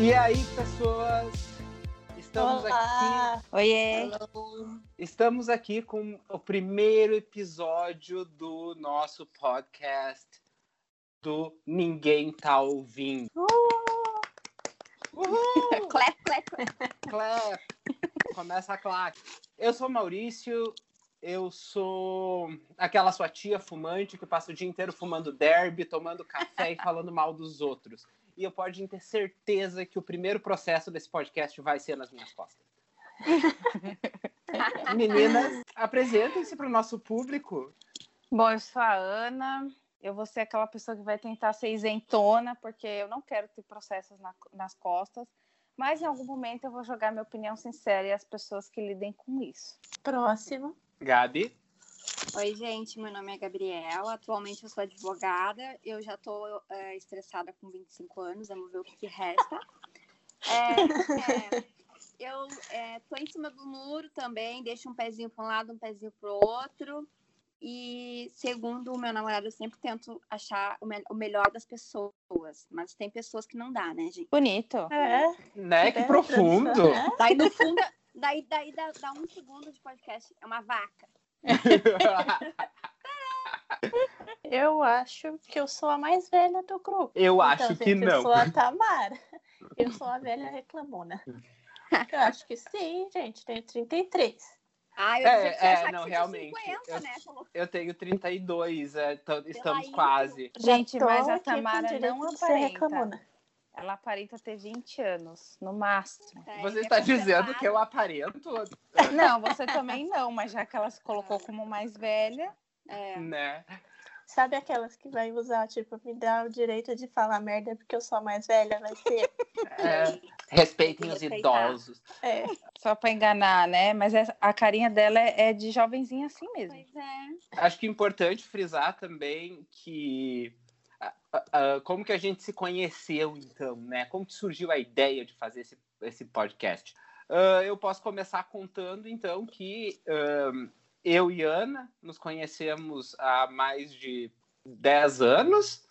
E aí, pessoas? Estamos Olá. aqui. Oiê! Estamos aqui com o primeiro episódio do nosso podcast do Ninguém Tá Ouvindo. Uhul! Clap, clap, clap. Clap! Começa a claque. Eu sou Maurício, eu sou aquela sua tia fumante que passa o dia inteiro fumando derby, tomando café e falando mal dos outros. E eu podem ter certeza que o primeiro processo desse podcast vai ser nas minhas costas. Meninas, apresentem-se para o nosso público. Bom, eu sou a Ana. Eu vou ser aquela pessoa que vai tentar ser isentona, porque eu não quero ter processos na- nas costas. Mas em algum momento eu vou jogar minha opinião sincera e as pessoas que lidem com isso. Próximo. Gabi, Oi, gente, meu nome é Gabriela. Atualmente eu sou advogada. Eu já estou estressada com 25 anos, vamos ver o que, que resta. É, é, eu estou em cima do muro também, deixo um pezinho para um lado, um pezinho para o outro. E segundo o meu namorado, eu sempre tento achar o, me- o melhor das pessoas. Mas tem pessoas que não dá, né, gente? Bonito. É. né? Que bela profundo. Daí no fundo, daí, daí dá, dá um segundo de podcast. É uma vaca. Eu acho que eu sou a mais velha do grupo. Eu Então, acho que gente, Eu não. sou a Tamara. Eu sou a velha reclamona. Eu acho que sim, gente. Tenho 33. Ah, eu É, que é, que não, realmente. 50, Eu- né? Eu tenho 32, é, tô- estamos quase. Gente, mas a Tamara não aparenta. Ela aparenta ter 20 anos, no máximo. "É, Você ele é está dizendo conservado." que eu aparento, Não, você também não, mas já que ela se colocou como mais velha. É. né? Sabe aquelas que vai usar, tipo, me dá o direito de falar merda porque eu sou a mais velha? Vai ser. É, respeitem os idosos. É. Só pra enganar, né? Mas essa- a carinha dela é é de jovenzinha assim mesmo. Pois é. Acho que é importante frisar também que ah, como que a gente se conheceu então, né? Como que surgiu a ideia de fazer esse, esse podcast? Ah, eu posso começar contando então que ah, eu e Ana nos conhecemos há mais de 10 anos.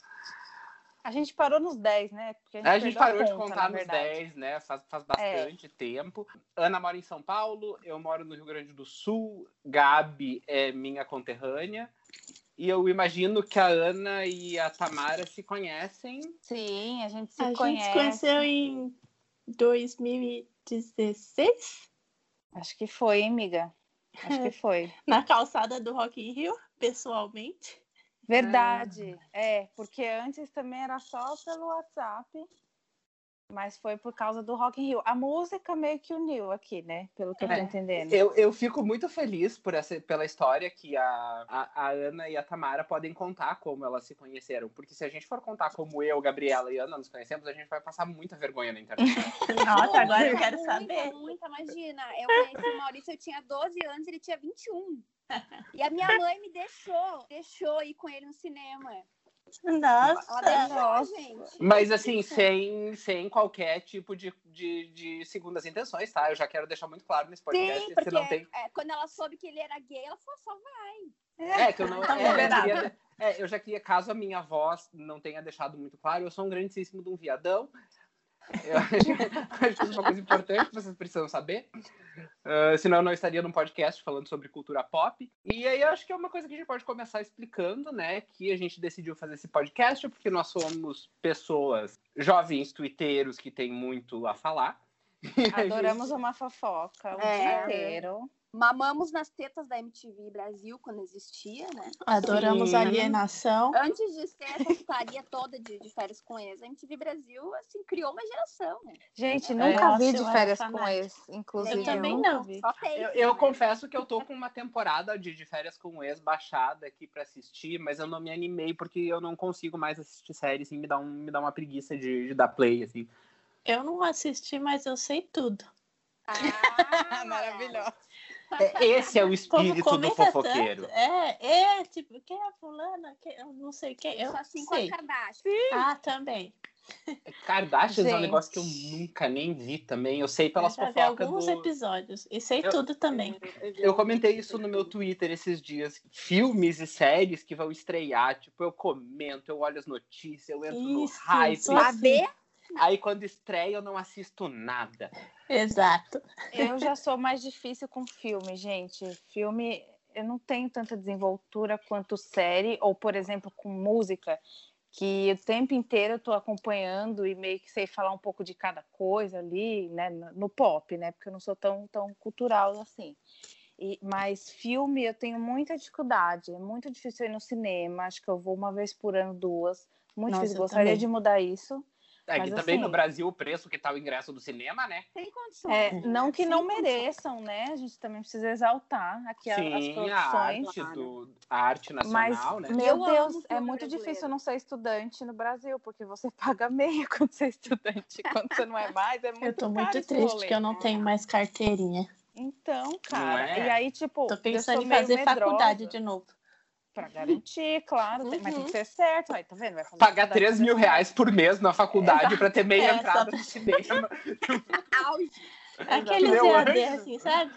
A gente parou nos 10, né? A gente perdeu parou de conta, contar nos verdade. É. 10, né? Faz, faz bastante tempo. Ana mora em São Paulo, eu moro no Rio Grande do Sul, Gabi é minha conterrânea. E eu imagino que a Ana e a Tamara se conhecem. Sim, a gente se A conhece. gente se conheceu em 2016, Acho que foi, hein, amiga? Acho que foi. na calçada do Rock in Rio, pessoalmente. Verdade. É, porque antes também era só pelo WhatsApp. Mas foi por causa do Rock in Rio. A música meio que uniu aqui, né? Pelo que eu tô É. entendendo. Eu, eu fico muito feliz por essa, pela história que a, a, a Ana e a Tamara podem contar como elas se conheceram. Porque se a gente for contar como eu, Gabriela e Ana nos conhecemos, a gente vai passar muita vergonha na internet. Nossa, agora eu quero muita, saber. Muita, imagina. Eu conheci o Maurício, eu tinha 12 anos, ele tinha 21. E a minha mãe me deixou, deixou ir com ele no cinema. Nossa, gente. Mas assim, sem, sem qualquer tipo de, de, de segundas intenções, tá? Eu já quero deixar muito claro nesse podcast. Sim, se porque não tem. é, quando ela soube que ele era gay, ela falou, só vai. É, que eu não. Tá é, eu, queria- é, eu já queria, caso a minha voz não tenha deixado muito claro, eu sou um grandíssimo de um viadão. Eu acho, acho que isso é uma coisa importante que vocês precisam saber. Ah, senão eu não estaria num podcast falando sobre cultura pop. E aí eu acho que é uma coisa que a gente pode começar explicando, né? Que a gente decidiu fazer esse podcast porque nós somos pessoas jovens twitteiros que têm muito a falar. A Adoramos uma fofoca o É. dia inteiro. Mamamos nas tetas da MTV Brasil quando existia, né? adoramos Sim. alienação. Antes de ter essa putaria toda de, de férias com ex, a MTV Brasil, assim, criou uma geração, né? Gente, É, nunca vi de férias com esse, inclusive. Eu também não. vi. Eu, eu confesso que eu tô com uma temporada de, de férias com ex baixada aqui pra assistir, mas eu não me animei porque eu não consigo mais assistir séries, assim, me dá, um, me dá uma preguiça de, de dar play, assim. Eu não assisti, mas eu sei tudo. Ah, Maravilhosa. É, esse é o Como espírito do fofoqueiro. tanto. É, é, tipo, quem é fulana? Quem, eu não sei quem. Eu Só assim com a Kardashian. Ah, também. Kardashians é um Gente. negócio que eu nunca nem vi também. Eu sei pelas eu já vi fofocas alguns do... episódios. E sei Eu- tudo também. Eu comentei isso no meu Twitter esses dias. Filmes e séries que vão estrear, tipo, eu comento, eu olho as notícias, eu entro no Isso, hype. isso. Ver, Aí quando estreia eu não assisto nada. Exato. Eu já sou mais difícil com filme, gente. Filme, eu não tenho tanta desenvoltura quanto série, ou, por exemplo, com música, que o tempo inteiro eu tô acompanhando e meio que sei falar um pouco de cada coisa ali, né? No pop, né? Porque eu não sou tão, tão cultural assim. E, mas filme eu tenho muita dificuldade, é muito difícil ir no cinema, acho que eu vou uma vez por ano, duas. Muito Nossa, difícil, gostaria também. de mudar isso. É Mas que também assim- no Brasil o preço que tá o ingresso do cinema, né? Tem condições. É, não que não mereçam, né? A gente também precisa exaltar aqui a- as Sim, a produções. arte, do, a arte Mas, nacional, né? meu Eu Deus, é muito brasileiro. difícil não ser estudante no Brasil, porque você paga meio quando você é estudante. Quando você não é mais, é muito Eu tô caro muito esse triste rolê. que eu não tenho mais carteirinha. Então, cara, é? e aí, tipo, Tô pensando em fazer medrosa faculdade de novo. Pra garantir, claro, tem- mas tem Uhum. que ser certo. Aí, tá vendo? Vai fazer Pagar faculdade 3 pra mil reais por mês na faculdade pra ter meia É, entrada no cinema. Aqueles Meu EAD, anjo. assim, sabe?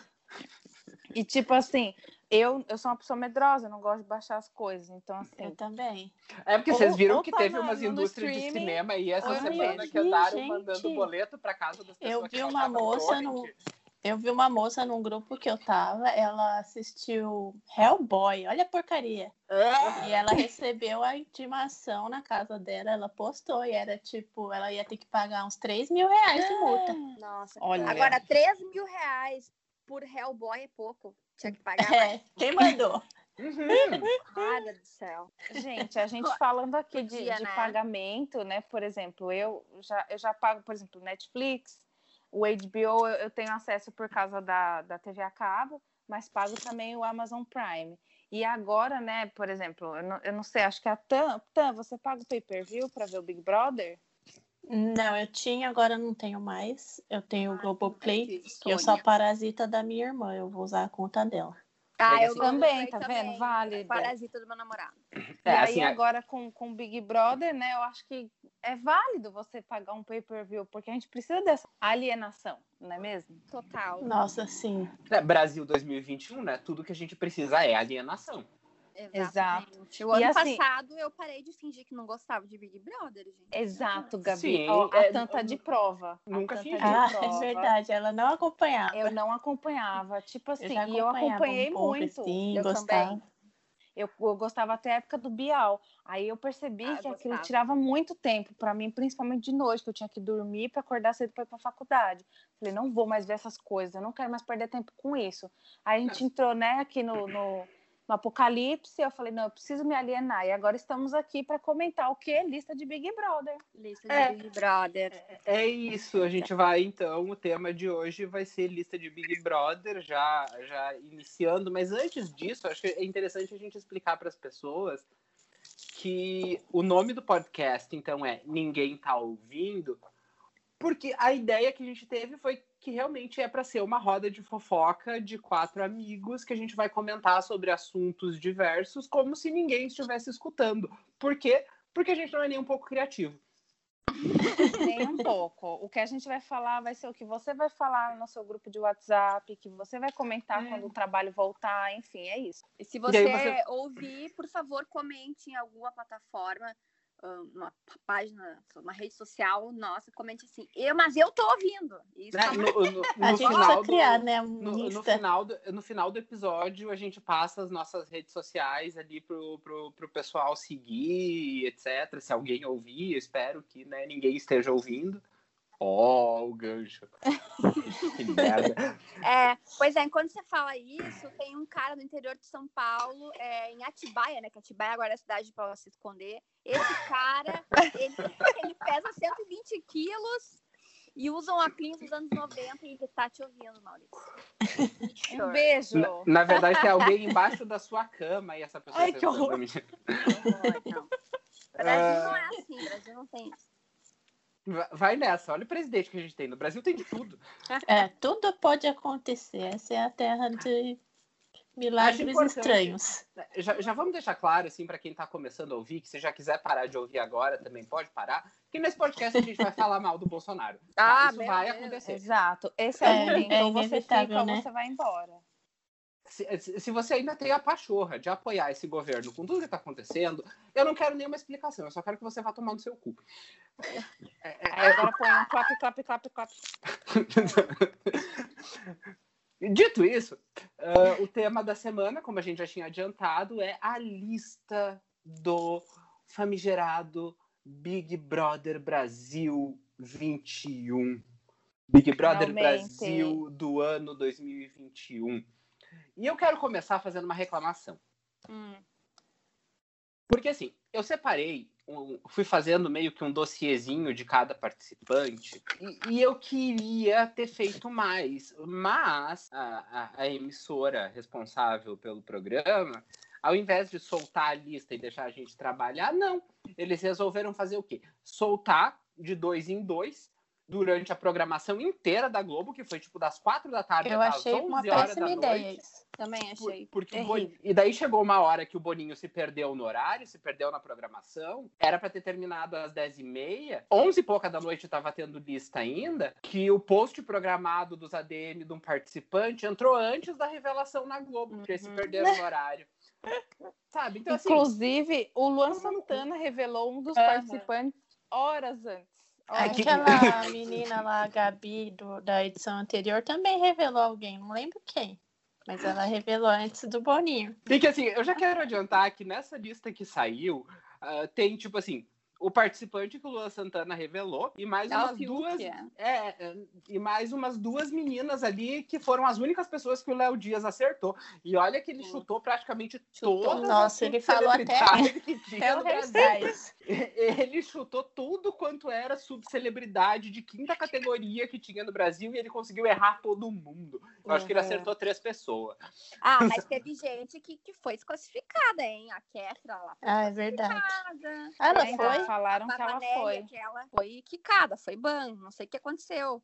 E tipo assim, eu, eu sou uma pessoa medrosa, eu não gosto de baixar as coisas. Então, Eu assim, também. É porque Ou- vocês viram ou que tá teve umas indústrias de cinema aí essa eu semana vejo. que andaram Gente. mandando boleto pra casa das pessoas Eu vi uma moça no-. Eu vi uma moça num grupo que eu tava, ela assistiu Hellboy, olha a porcaria. E ela recebeu a intimação na casa dela, ela postou e era tipo, ela ia ter que pagar uns 3 mil reais de multa. Nossa. Olha. Agora, 3 mil reais por Hellboy é pouco. Tinha que pagar mais. É, quem mandou? Uhum. Cara do céu. gente, a gente falando aqui de, de né? pagamento, né? Por exemplo, eu já, eu já pago, por exemplo, Netflix, o HBO eu, eu tenho acesso por causa da, da TV a cabo, mas pago também o Amazon Prime. E agora, né, por exemplo, eu não, eu não sei, acho que a TAM, TAM, você paga o pay-per-view para ver o Big Brother? Não, eu tinha, agora não tenho mais. Eu tenho o Globoplay, tive, que eu Sônia. sou a parasita da minha irmã, eu vou usar a conta dela. Ah, eu assim. Também, tá vendo? Válido. Parasita do meu namorado. É, e aí assim, a- agora com com o Big Brother, né? Eu acho que é válido você pagar um pay-per-view, porque a gente precisa dessa alienação, não é mesmo? Total. Nossa, sim. é, Brasil 2021, né? Tudo que a gente precisa é alienação. Exatamente. O E ano assim- passado eu parei de fingir que não gostava de Big Brother, gente. Exato, Gabi. Sim, Ó, a é, tanta eu de prova. Nunca fingi. de Ah, é verdade, ela não acompanhava. Eu não acompanhava, tipo assim, e eu acompanhava acompanhei um pouco, muito. assim, eu gostava. também. Eu, eu gostava até a época do Bial. Aí eu percebi Ah, eu que aquilo gostava. tirava muito tempo pra mim, principalmente de noite, que eu tinha que dormir para acordar cedo para ir para faculdade. Falei, não vou mais ver essas coisas, eu não quero mais perder tempo com isso. Aí a gente entrou, né, aqui no, no, no Apocalipse, eu falei, não, eu preciso me alienar. E agora estamos aqui para comentar o que? Lista de Big Brother. Lista de É. Big Brother. É isso, a gente vai então, o tema de hoje vai ser lista de Big Brother, já, já iniciando, mas antes disso, acho que é interessante a gente explicar para as pessoas que o nome do podcast, então, é Ninguém Tá Ouvindo, porque a ideia que a gente teve foi que realmente é para ser uma roda de fofoca de quatro amigos que a gente vai comentar sobre assuntos diversos como se ninguém estivesse escutando. Por quê? Porque a gente não é nem um pouco criativo. Nem um pouco. O que a gente vai falar vai ser o que você vai falar no seu grupo de WhatsApp, que você vai comentar É. quando o trabalho voltar, enfim, é isso. E se E você, aí você- ouvir, por favor, comente em alguma plataforma, uma página, uma rede social, nossa, comente assim. Eu, mas eu tô ouvindo. Isso Né? No, no- A gente final do, criar, né, um no, no final do, no final do episódio, a gente passa as nossas redes sociais ali pro, pro, pro pessoal seguir, etc. Se alguém ouvir, espero que né, ninguém esteja ouvindo. Ó, o gancho. que merda. É, pois é, enquanto você fala isso, tem um cara no interior de São Paulo, é, em Atibaia, né? Que Atibaia agora é a cidade para se esconder. Esse cara, ele, ele pesa 120 quilos e usa um óculos dos anos 90 e ele tá te ouvindo, Maurício. Um beijo. Na, na verdade, tem alguém embaixo da sua cama e essa pessoa Ai, que horror. Não. Brasil não é assim, Brasil não tem isso. Va- Vai nessa, olha o presidente que a gente tem. No Brasil tem de tudo. É, tudo pode acontecer. Essa é a terra de milagres estranhos. Já, já vamos deixar claro, assim, para quem tá começando a ouvir, que se já quiser parar de ouvir agora, também pode parar. Que nesse podcast a gente vai falar mal do Bolsonaro. Ah, Isso meu vai acontecer. Exato. Esse é, o É, momento. é ou você fica né? ou você vai embora. Se, se você ainda tem a pachorra de apoiar esse governo com tudo que está acontecendo, eu não quero nenhuma explicação, eu só quero que você vá tomar no seu cu. É, é, agora põe um clap, clap, clap, clap. Dito isso, uh, o tema da semana, como a gente já tinha adiantado, é a lista do famigerado Big Brother Brasil 21. Big Brother. Brasil do ano 2021. E eu quero começar fazendo uma reclamação. Hum. Porque assim, eu separei, fui fazendo meio que um dossiezinho de cada participante e, e eu queria ter feito mais, mas a, a- a emissora responsável pelo programa, ao invés de soltar a lista e deixar a gente trabalhar, não. Eles resolveram fazer o quê? Soltar de dois em dois durante a programação inteira da Globo, que foi tipo das quatro da tarde Eu às achei 11 uma péssima ideia isso. Também Por- achei. porque o terrível. Boninho- E daí chegou uma hora que o Boninho se perdeu no horário, se perdeu na programação. Era para ter terminado às 10h30. 11 e pouca da noite estava tendo lista ainda. Que o post programado dos ADM de um participante entrou antes da revelação na Globo, porque eles se Uhum. perderam no horário. Sabe? Então, assim. Inclusive, o Luan cu. Santana revelou um dos participantes horas antes. Aquela menina lá, a Gabi, do- da edição anterior, também revelou alguém, não lembro quem. Mas ela revelou antes do Boninho. E que assim, eu já quero adiantar que nessa lista que saiu, ah, tem tipo assim. O participante que o Luan Santana revelou e mais É umas Fiuk, duas é. É, é, e mais umas duas meninas ali que foram as únicas pessoas que o Léo Dias acertou. E olha que ele Sim. chutou praticamente Chutou. todas Nossa, as ele falou até- subcelebridades que tinha Até o Brasil. Ele chutou tudo quanto era subcelebridade de quinta categoria que tinha no Brasil e ele conseguiu errar todo mundo. Eu acho que ele Uhum. acertou três pessoas. Ah, mas teve gente que, que foi desclassificada, hein? A Kéfera lá foi Ah, é verdade. Ah, ela Ainda foi? Falaram que ela foi. aquela foi quicada, foi ban. Não sei o que aconteceu.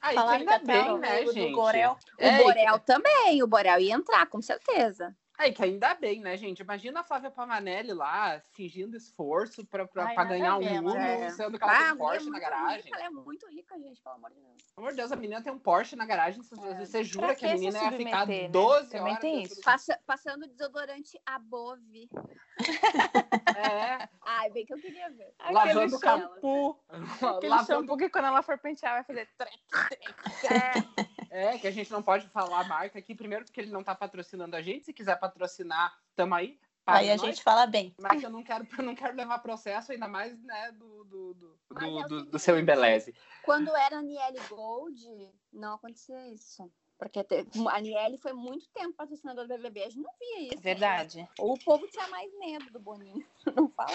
Aí Falaram ainda que até bem, o né, amigo gente? do Gorel. O É, Borel também. O Borel ia entrar, com certeza. Aí que ainda bem, né, gente? Imagina a Flávia Pavanelli lá, fingindo esforço pra, pra, Ai, pra nada ganhar a um Uno, é. sendo que ela Ah, tem a um é Porsche na muito garagem. rica, ela é muito rica, gente, pelo amor de Deus. Pelo amor de Deus, a menina tem um Porsche na garagem. Você, É. você jura Pra que a menina ia ficar submeter, né? 12 Também horas tem isso. Passa- passando desodorante Above. do- É, Ai, bem que eu queria ver. Lavando o shampoo. Aquele lavando... shampoo que quando ela for pentear vai fazer... trec. É, que a gente não pode falar a marca aqui. Primeiro porque ele não tá patrocinando a gente. Se quiser patrocinar, tamo aí. Aí a nós. gente fala bem. Mas eu não quero, eu não quero levar processo, ainda mais né, do, do, do, do, é do- do seu embeleze. Quando era Aniele Gold, não acontecia isso. Porque a Aniele foi muito tempo patrocinadora do BBB, a gente não via isso. Verdade. Ou o povo tinha mais medo do Boninho. Não fala.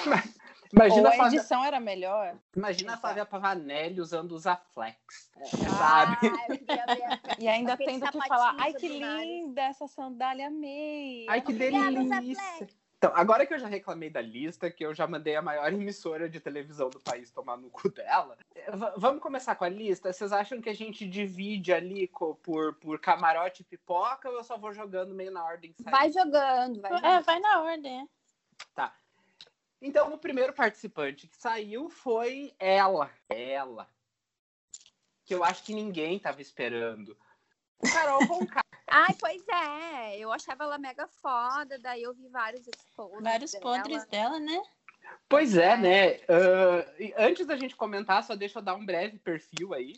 Imagina, Ou a edição era melhor. imagina a. Flávia Pavanelli usando os Aflex. Ah, Sabe? ver. E ainda Aquele tendo que falar, ai que sobre o nariz." linda essa sandália, amei. Ai, que Obrigada, delícia! Então, agora que eu já reclamei da lista, que eu já mandei a maior emissora de televisão do país tomar no cu dela, v- vamos começar com a lista? Vocês acham que a gente divide ali por, por camarote e pipoca ou eu só vou jogando meio na ordem? sai? Vai jogando, vai É, jogando. vai na ordem. é. Então, o primeiro participante que saiu foi ela. Ela. Que eu acho que ninguém tava esperando. Carol Conká. Ai, pois é. Eu achava ela mega foda, daí eu vi vários expos. Vários dela. podres dela, né? Pois é, né? Ah, e antes da gente comentar, só deixa eu dar um breve perfil aí,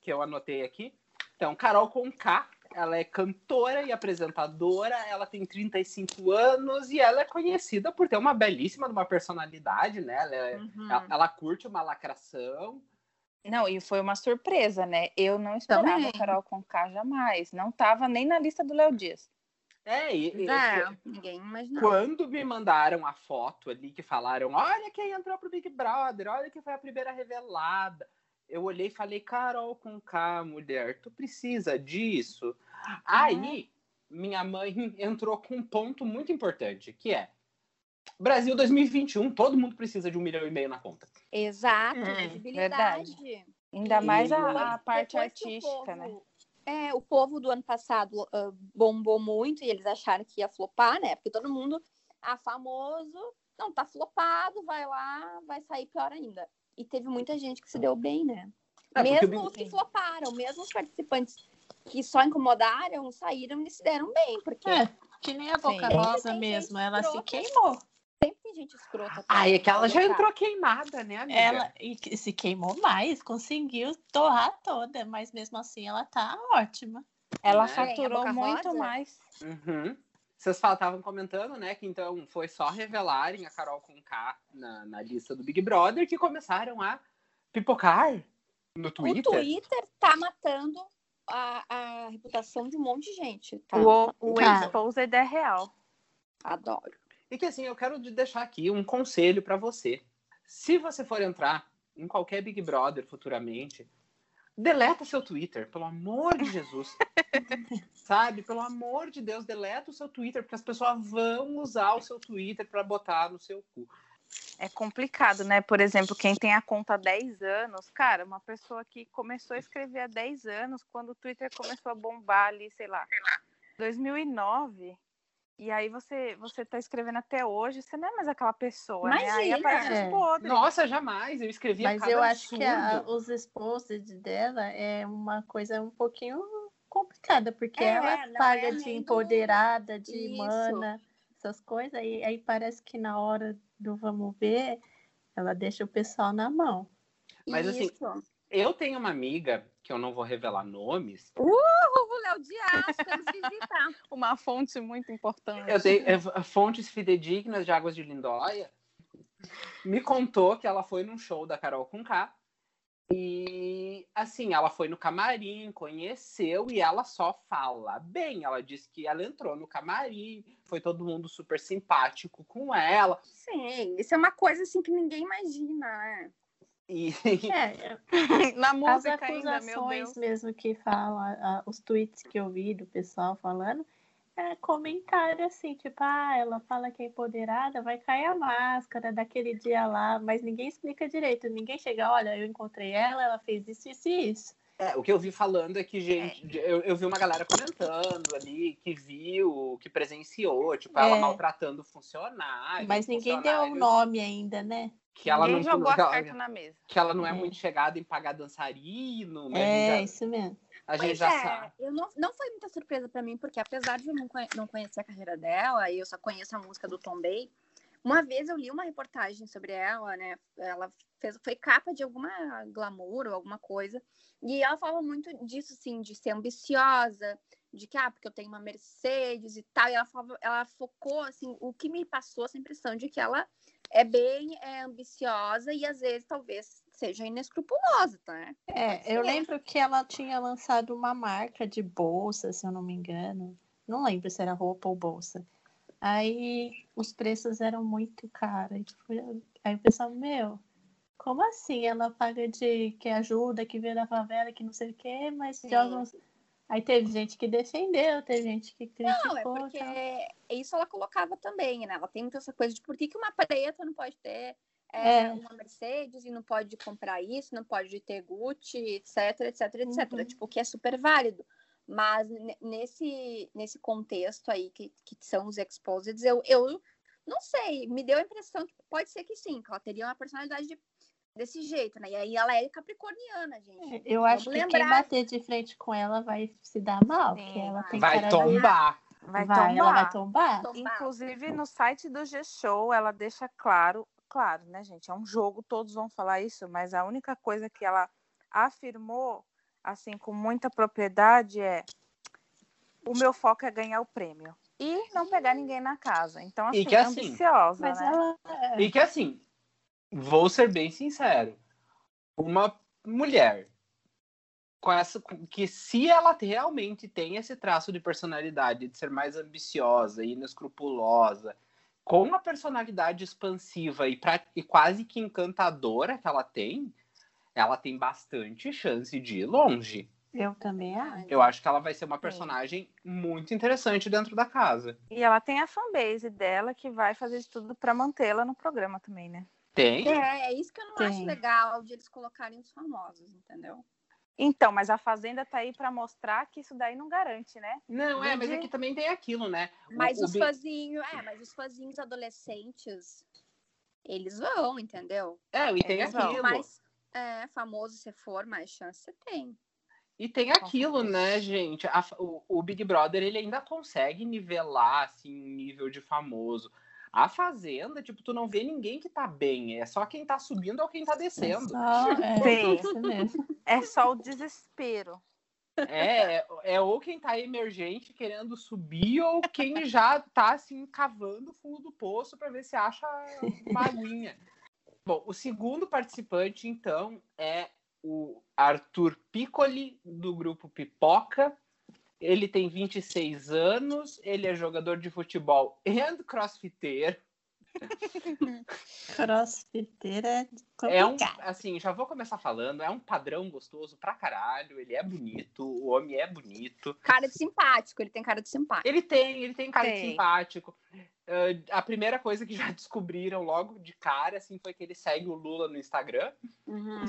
que eu anotei aqui. Então, Carol Conká, ela é cantora e apresentadora, ela tem 35 anos e ela é conhecida por ter uma belíssima uma personalidade, né? Ela, é- Uhum. ela, ela curte uma lacração. Não, e foi uma surpresa, né? Eu não esperava Também. Carol Conká jamais. Não tava nem na lista do Léo Dias. É, e, É, ninguém imaginou. Quando me mandaram a foto ali que falaram, olha quem entrou pro Big Brother, olha quem foi a primeira revelada. Eu olhei e falei, Carol com K, mulher, tu precisa disso? Aí, minha mãe entrou com um ponto muito importante, que é Brasil 2021, todo mundo precisa de um milhão e meio na conta. Exato, Hum, visibilidade. Ainda E mais a, depois- a parte artística, né? povo- É, o povo do ano passado ah, bombou muito e eles acharam que ia flopar, né? Porque todo mundo, ah, famoso, não, tá flopado, vai lá, vai sair pior ainda. E teve muita gente que se deu bem, né? É, mesmo os que floparam, mesmo os participantes que só incomodaram saíram e se deram bem, porque É, que nem a Boca Sim. Rosa mesmo, ela se queimou. Sempre tem gente escrota. Ai, é que ela já entrou queimada, né, amiga? Ela e se queimou mais, conseguiu torrar toda, mas mesmo assim ela tá ótima. Ela Né? faturou muito Rosa? mais. Uhum. Vocês estavam comentando, né, que então foi só revelarem a Carol com K na, na lista do Big Brother que começaram a pipocar no Twitter. O Twitter tá matando a, a reputação de um monte de gente. Tá? O, o Tá. Exposed é real. Adoro. E que assim, eu quero de- deixar aqui um conselho pra você. Se você for entrar em qualquer Big Brother futuramente, deleta seu Twitter, pelo amor de Jesus. Sabe? Pelo amor de Deus, deleta o seu Twitter, porque as pessoas vão usar o seu Twitter pra botar no seu cu. É complicado, né? Por exemplo, quem tem a conta há 10 anos, cara, uma pessoa que começou a escrever há 10 anos, quando o Twitter começou a bombar ali, sei lá, 2009, e aí você você tá escrevendo até hoje, você não é mais aquela pessoa, né? Aí Imagina! aparece É. os podres. Nossa, jamais. Eu escrevia Mas eu acho que a- os exposed dela é uma coisa um pouquinho complicada, porque É, ela paga é de empoderada, de Isso. mana, essas coisas, e aí parece que na hora do vamos ver, ela deixa o pessoal na mão. Mas, assim, Isso. Eu tenho uma amiga, eu não vou revelar nomes, O Léo Dias, vamos visitar. Uma fonte muito importante. eu tenho é, fontes fidedignas de Águas de Lindóia, me contou que ela foi num show da Carol com K. E assim, ela foi no camarim, conheceu e ela só fala bem. Ela disse que ela entrou no camarim, foi todo mundo super simpático com ela. Sim, isso é uma coisa assim que ninguém imagina, né? E É, Na as música meu acusações mesmo que falam, a- a- os tweets que eu vi do pessoal falando, é comentário assim, tipo, ah, ela fala que é empoderada, vai cair a máscara daquele dia lá, mas ninguém explica direito, ninguém chega, olha, eu encontrei ela, ela fez isso, isso e isso. é, o que eu vi falando é que, gente, eu, eu vi uma galera comentando ali que viu, que presenciou, tipo, ela É. maltratando funcionários. Mas ninguém deu o funcionários, nome ainda, né? Que ela Ninguém não jogou que a ela- carta na mesa. que ela não é, É. muito chegada em pagar dançarino, mas É, a gente isso mesmo. já, a gente Pois já é, sabe. eu não, não foi muita surpresa pra mim, porque apesar de eu não, conhe- não conhecer a carreira dela, e eu só conheço a música do Tom Bay, uma vez eu li uma reportagem sobre ela, né? Ela fez, foi capa de alguma glamour ou alguma coisa, e ela falava muito disso, assim, de ser ambiciosa, de que, ah, porque eu tenho uma Mercedes e tal, e ela, falava, ela focou, assim, o que me passou essa impressão de que ela é bem é, ambiciosa e às vezes talvez seja inescrupulosa, tá? né? É, eu lembro que ela tinha lançado uma marca de bolsa, se eu não me engano. Não lembro se era roupa ou bolsa. Aí os preços eram muito caros. E, tipo, Aí o pessoal, meu, como assim? Ela paga de que ajuda, que veio da favela, que não sei o quê, mas Sim. joga uns... Aí teve gente que defendeu, teve gente que criticou. Não, é porque tal. isso ela colocava também, né? Ela tem muito essa coisa de por que, que uma preta não pode ter é, É. uma Mercedes e não pode comprar isso, não pode ter Gucci, etc, etc, etc. Uhum. Tipo, que é super válido. Mas ne- nesse, nesse contexto aí, que, que são os exposeds, eu, eu não sei, me deu a impressão que pode ser que sim, que ela teria uma personalidade de- desse jeito, né? E aí ela é capricorniana, gente. Eu acho Vamos que quem lembrar- bater de frente com ela vai se dar mal, Sim, porque ela tem Vai cara tombar. Vai, de... Vai, ela vai tombar. tombar. Tombar. Inclusive, no site do G-Show, ela deixa claro, claro, né, gente? É um jogo, todos vão falar isso, mas a única coisa que ela afirmou, assim, com muita propriedade, é o meu foco é ganhar o prêmio. E não pegar ninguém na casa. Então, assim, E que assim, ambiciosa, Mas né? ela. E que assim, vou ser bem sincero, uma mulher com essa que se ela realmente tem esse traço de personalidade de ser mais ambiciosa e inescrupulosa, com uma personalidade expansiva e, pra, e quase que encantadora que ela tem, ela tem bastante chance de ir longe. Eu também acho. Eu acho que ela vai ser uma personagem muito interessante dentro da casa. E ela tem a fanbase dela que vai fazer de tudo para mantê-la no programa também, né? Tem? É, é isso que eu não acho Tem. legal de eles colocarem os famosos, entendeu? Então, mas a Fazenda tá aí para mostrar que isso daí não garante, né? Não, é, mas aqui também tem aquilo, né? O- Mas o os Bi- fãzinhos, é, mas os fãzinhos adolescentes, eles vão, entendeu? É, e tem Eles vão, aquilo. Mas é, famoso se for, mais chance você tem. E tem aquilo, né, gente? A- o, o Big Brother, ele ainda consegue nivelar, assim, um nível de famoso. A Fazenda, tipo, tu não vê ninguém que tá bem. É só quem tá subindo ou quem tá descendo. Só, é, Sim. isso mesmo. É só o desespero. É, é ou quem tá emergente querendo subir, ou quem já tá, assim, cavando o fundo do poço para ver se acha uma aguinha. Bom, o segundo participante, então, é o Arthur Piccoli, do grupo Pipoca. Ele tem 26 anos, ele é jogador de futebol e crossfiteiro. Crossfiteira é É um, complicado. assim, já vou começar falando, é um padrão gostoso pra caralho, ele é bonito, o homem é bonito. Cara de simpático, ele tem cara de simpático. Ele tem, ele tem cara de Tem. simpático. Ah, a primeira coisa que já descobriram logo de cara, assim, foi que ele segue o Lula no Instagram. Uhum.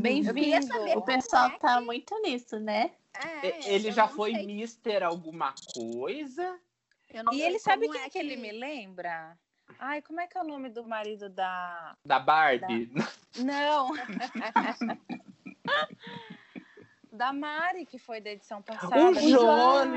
Bem-vindo. O pessoal tá muito nisso, né? É, ele já foi sei. Mister alguma coisa. Eu não E ele sabe quem é que ele me lembra? Ai, como é que é o nome do marido da. Da Barbie. Não! da Mari, que foi da edição passada. O Jonas!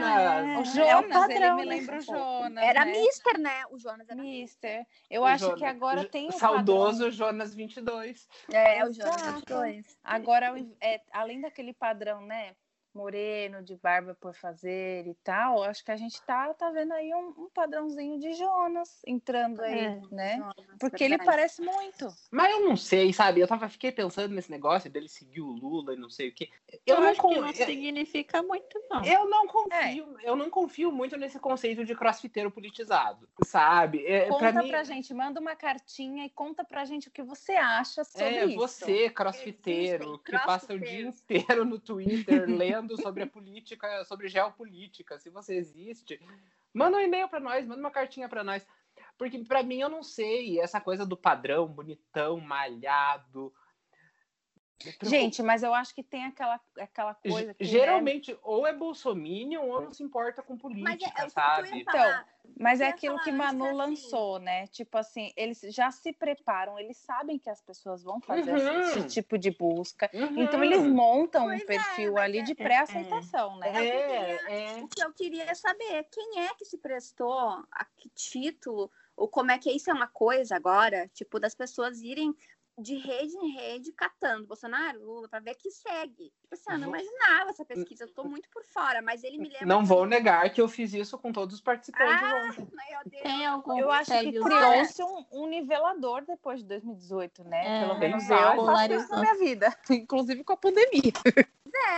O É o Jonas, ele padrão, me né? lembra o Jonas. Era né? Mister, né? O Jonas era Mister. Eu O acho Jonas- que agora tem o Saudoso padrão. Jonas 22. É, o Jonas Exato. 22. Agora, é, além daquele padrão, né? Moreno, de barba por fazer e tal, acho que a gente tá, tá vendo aí um, um padrãozinho de Jonas entrando aí, É, né? Jonas, Porque ele verdade. parece muito. Mas eu não sei, sabe? Eu tava, fiquei pensando nesse negócio dele seguir o Lula e não sei o quê. Eu, Eu, não, acho con- que não significa muito, não. eu não confio, eu não confio muito nesse conceito de crossfiteiro politizado, sabe? É, Conta pra pra, mim, gente, manda uma cartinha e conta pra gente o que você acha sobre É, isso. você, crossfiteiro, Existem que passa o dia inteiro no Twitter lendo sobre a política, sobre geopolítica, se você existe, manda um e-mail pra nós, manda uma cartinha pra nós. Porque pra mim eu não sei, essa coisa do padrão, bonitão, malhado. Gente, mas eu acho que tem aquela, aquela coisa que. né, geralmente ou é bolsominion ou não se importa com Mas política, é, é eu ia sabe? falar. Mas Eu é aquilo que Manu assim. lançou, né? Tipo assim, eles já se preparam, eles sabem que as pessoas vão fazer Uhum. esse, esse tipo de busca. Uhum. Então eles montam Pois um é, perfil mas ali é- de pré-aceitação, né? É, é. O que eu queria saber, quem é que se prestou, a que título, ou como é que isso é uma coisa agora, tipo, das pessoas irem de rede em rede catando Bolsonaro, Lula, pra ver que segue. Tipo assim, eu não Vou- imaginava essa pesquisa, eu tô muito por fora, mas ele me lembra... Não que- vou negar que eu fiz isso com todos os participantes Ah, ontem. meu Deus. Tem algum Eu acho que criou-se um, um nivelador depois de 2018, né? É, Pelo menos eu faço isso na minha vida, inclusive com a pandemia.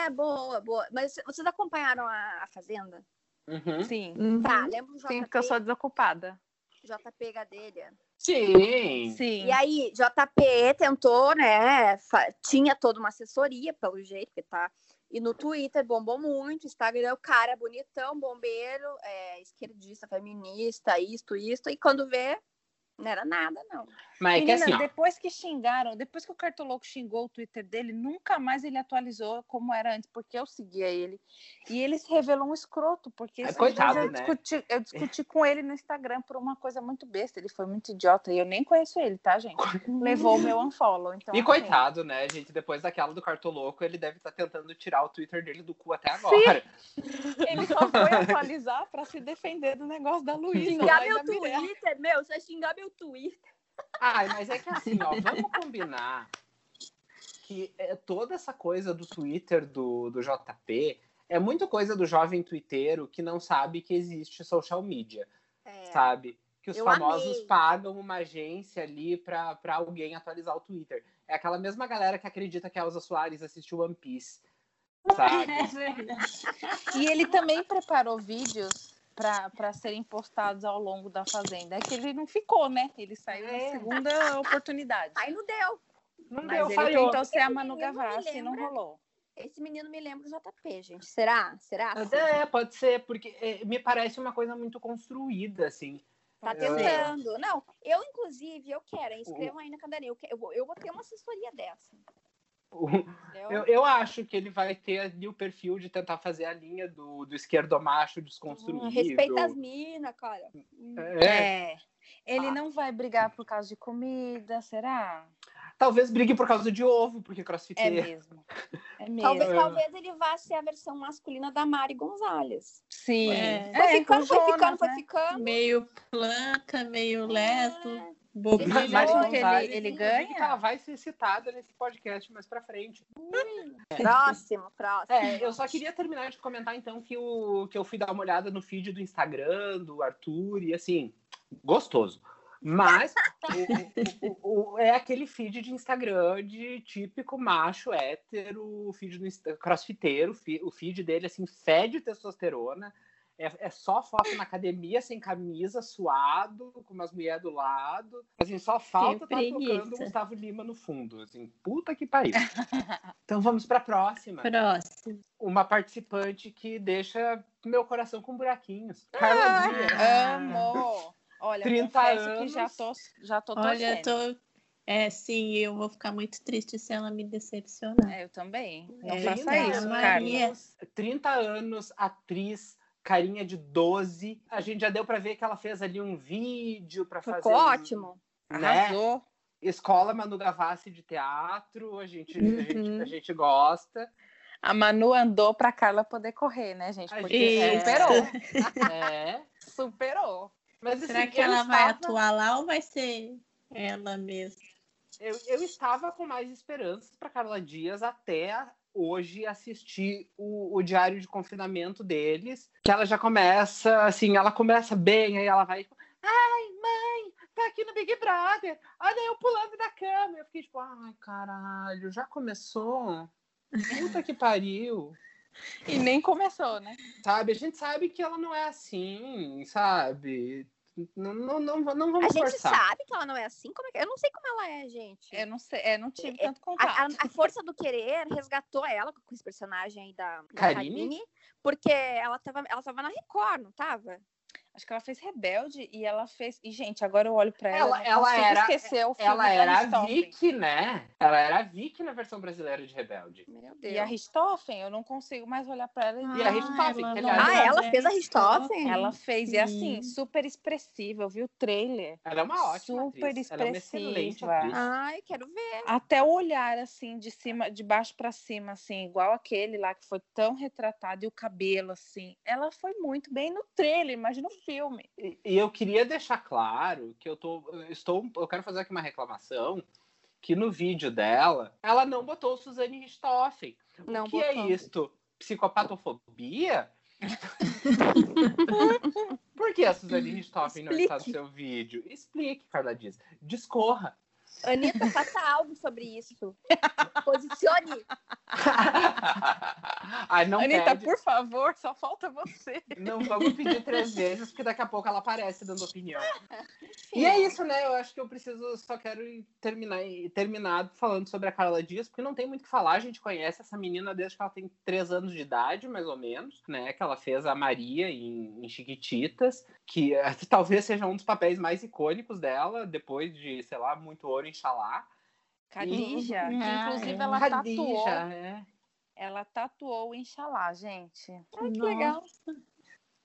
É, boa, boa. Mas vocês acompanharam a, a Fazenda? Uhum. Sim, Uhum. Tá, lembra o JP, sim, porque eu sou desocupada. JP Gadelha? Sim. Sim. E aí, JP tentou, né? fa- Tinha toda uma assessoria, pelo jeito, que tá. E no Twitter bombou muito, Instagram, o cara bonitão, bombeiro, é, esquerdista, feminista, isto, isto. E quando vê, não era nada, não. Mas é que Menina, assim, ó, depois que xingaram, depois que o Cartoloco xingou o Twitter dele, nunca mais ele atualizou como era antes, porque eu seguia ele. E ele se revelou um escroto, porque É, coitado, eu, né? discuti, eu discuti com ele no Instagram por uma coisa muito besta. Ele foi muito idiota e eu nem conheço ele, tá, gente? Levou o meu unfollow. Então, E assim, coitado, né, gente? Depois daquela do cartoloco, ele deve estar tentando tirar o Twitter dele do cu até agora. Ele só foi atualizar para se defender do negócio da Luísa. Xingar meu. Twitter, meu, você vai xingar meu Twitter. Ai, mas é que assim, ó, vamos combinar que é, toda essa coisa do Twitter do, do JP é muito coisa do jovem twitteiro que não sabe que existe social media, É, sabe? Que os Eu famosos amei. pagam uma agência ali pra, pra alguém atualizar o Twitter. É aquela mesma galera que acredita que a Elza Soares assistiu One Piece, sabe? É. E ele também preparou vídeos para serem postados ao longo da Fazenda. É que ele não ficou, né? Ele saiu É. na segunda oportunidade. Aí não deu. Não Mas deu, ele falhou. tentou ser a Manu Gavassi e não rolou. Esse menino me lembra o JP, gente. Será? Será? É, pode ser, porque é, me parece uma coisa muito construída, assim. Tá ser. tentando. Não, eu, inclusive, eu quero. hein? Escrevam aí na caderninha. Eu, eu, eu vou ter uma assessoria dessa. Eu, eu acho que ele vai ter ali o perfil de tentar fazer a linha do, do esquerdomacho Hum, desconstruído. respeita as minas, cara. É, É. Ele Ah. não vai brigar por causa de comida, será? Talvez brigue por causa de ovo, porque É crossfiteiro. mesmo. É mesmo. Talvez, É. talvez ele vá ser a versão masculina da Mari Gonzalez. Sim. É. Foi É, ficando, foi Jonas, ficando, foi né? ficando. Meio planca, meio É. bobinho. Ele achou que ele- ele inclusive, ganha? ela vai ser citada nesse podcast mais pra frente. Próximo, próximo. É, eu só queria terminar de comentar então que, o, que eu fui dar uma olhada no feed do Instagram do Arthur e assim, gostoso. Mas o- o- o- é aquele feed de Instagram de típico macho hétero, o feed do crossfiteiro, fi- o feed dele assim fede testosterona. É, é só foto na academia, sem camisa, suado, com umas mulheres do lado. Assim, só falta tá tocando Gustavo Lima no fundo. Assim, puta que pariu. Então vamos pra próxima Próximo. uma participante que deixa meu coração com buraquinhos. Carla Dias. Amo. Olha, 30 confesso que já anos. tô, já tô Olha, tô. É, sim, eu vou ficar muito triste se ela me decepcionar. É, eu também. Não É, faça 30 isso, Maria. Carla. anos, 30 anos, atriz, carinha de 12. A gente já deu pra ver que ela fez ali um vídeo pra fazer. Ficou ótimo. Né? Arrasou. Escola Manu Gavassi de teatro, a gente, a gente, Uhum. a gente gosta. A Manu andou pra Carla poder correr, né, gente? Porque gente- superou. É. Superou. Mas, Será assim, que ela vai estava- atuar lá ou vai ser ela mesma? Eu, eu estava com mais esperanças para Carla Dias até hoje assistir o, o diário de confinamento deles, que ela já começa, assim, ela começa bem, aí ela vai, tipo, ai, mãe, tá aqui no Big Brother, olha eu pulando da cama. Eu fiquei tipo, ai, caralho, já começou? Puta que pariu. E nem começou, né? Sabe, a gente sabe que ela não é assim, sabe? Não, não, não, não A vamos gente forçar. sabe que ela não é assim. Como é que... Eu não sei como ela é, gente. Eu não sei, é, não tive É, tanto A, contato. a- a força do querer resgatou ela com esse personagem aí da, da Karine? Karine, porque ela tava, ela tava na Record, não tava? Acho que ela fez Rebelde e ela fez. E, gente, agora eu olho pra ela. Ela- ela era- esquecer o filme Ela da era a. Vicky, né? Ela era a Vicky na versão brasileira de Rebelde. Meu Deus. E a Richthofen, eu não consigo mais olhar pra ela. E a Ah, Richthofen, ela aliás, Ah, ela é fez a Richthofen? Ela fez, e assim, Sim. super expressiva. Eu vi o trailer. Ela é uma ótima Super atriz. Ela é uma excelente expressiva. atriz. Ai, quero ver. Até o olhar, assim, de cima, de baixo pra cima, assim, igual aquele lá que foi tão retratado, e o cabelo, assim. Ela foi muito bem no trailer, imagina o filme. E, e eu queria deixar claro que eu tô, eu estou, eu quero fazer aqui uma reclamação que no vídeo dela ela não botou Suzane Richthofen. Não o que é botou. isto? Psicopatofobia? Por que a Suzane Richthofen não está no seu vídeo? Explique, Carla Dias. Discorra. Anitta, faça algo sobre isso. Posicione. Ai, não Anitta, pede. por favor, só falta você. Não vamos pedir três vezes, porque daqui a pouco ela aparece dando opinião. E é isso, né? Eu acho que eu preciso, só quero terminar, terminar falando sobre a Carla Dias, porque não tem muito o que falar. A gente conhece essa menina desde que ela tem três anos de idade, mais ou menos, né? Que ela fez a Maria em, em Chiquititas, que eh, talvez seja um dos papéis mais icônicos dela, depois de, sei lá, muito ouro Xalá. Khadija, que Ah, inclusive é. ela tatuou. Khadija, é. Ela tatuou o Inxalá, gente. Ai, que legal.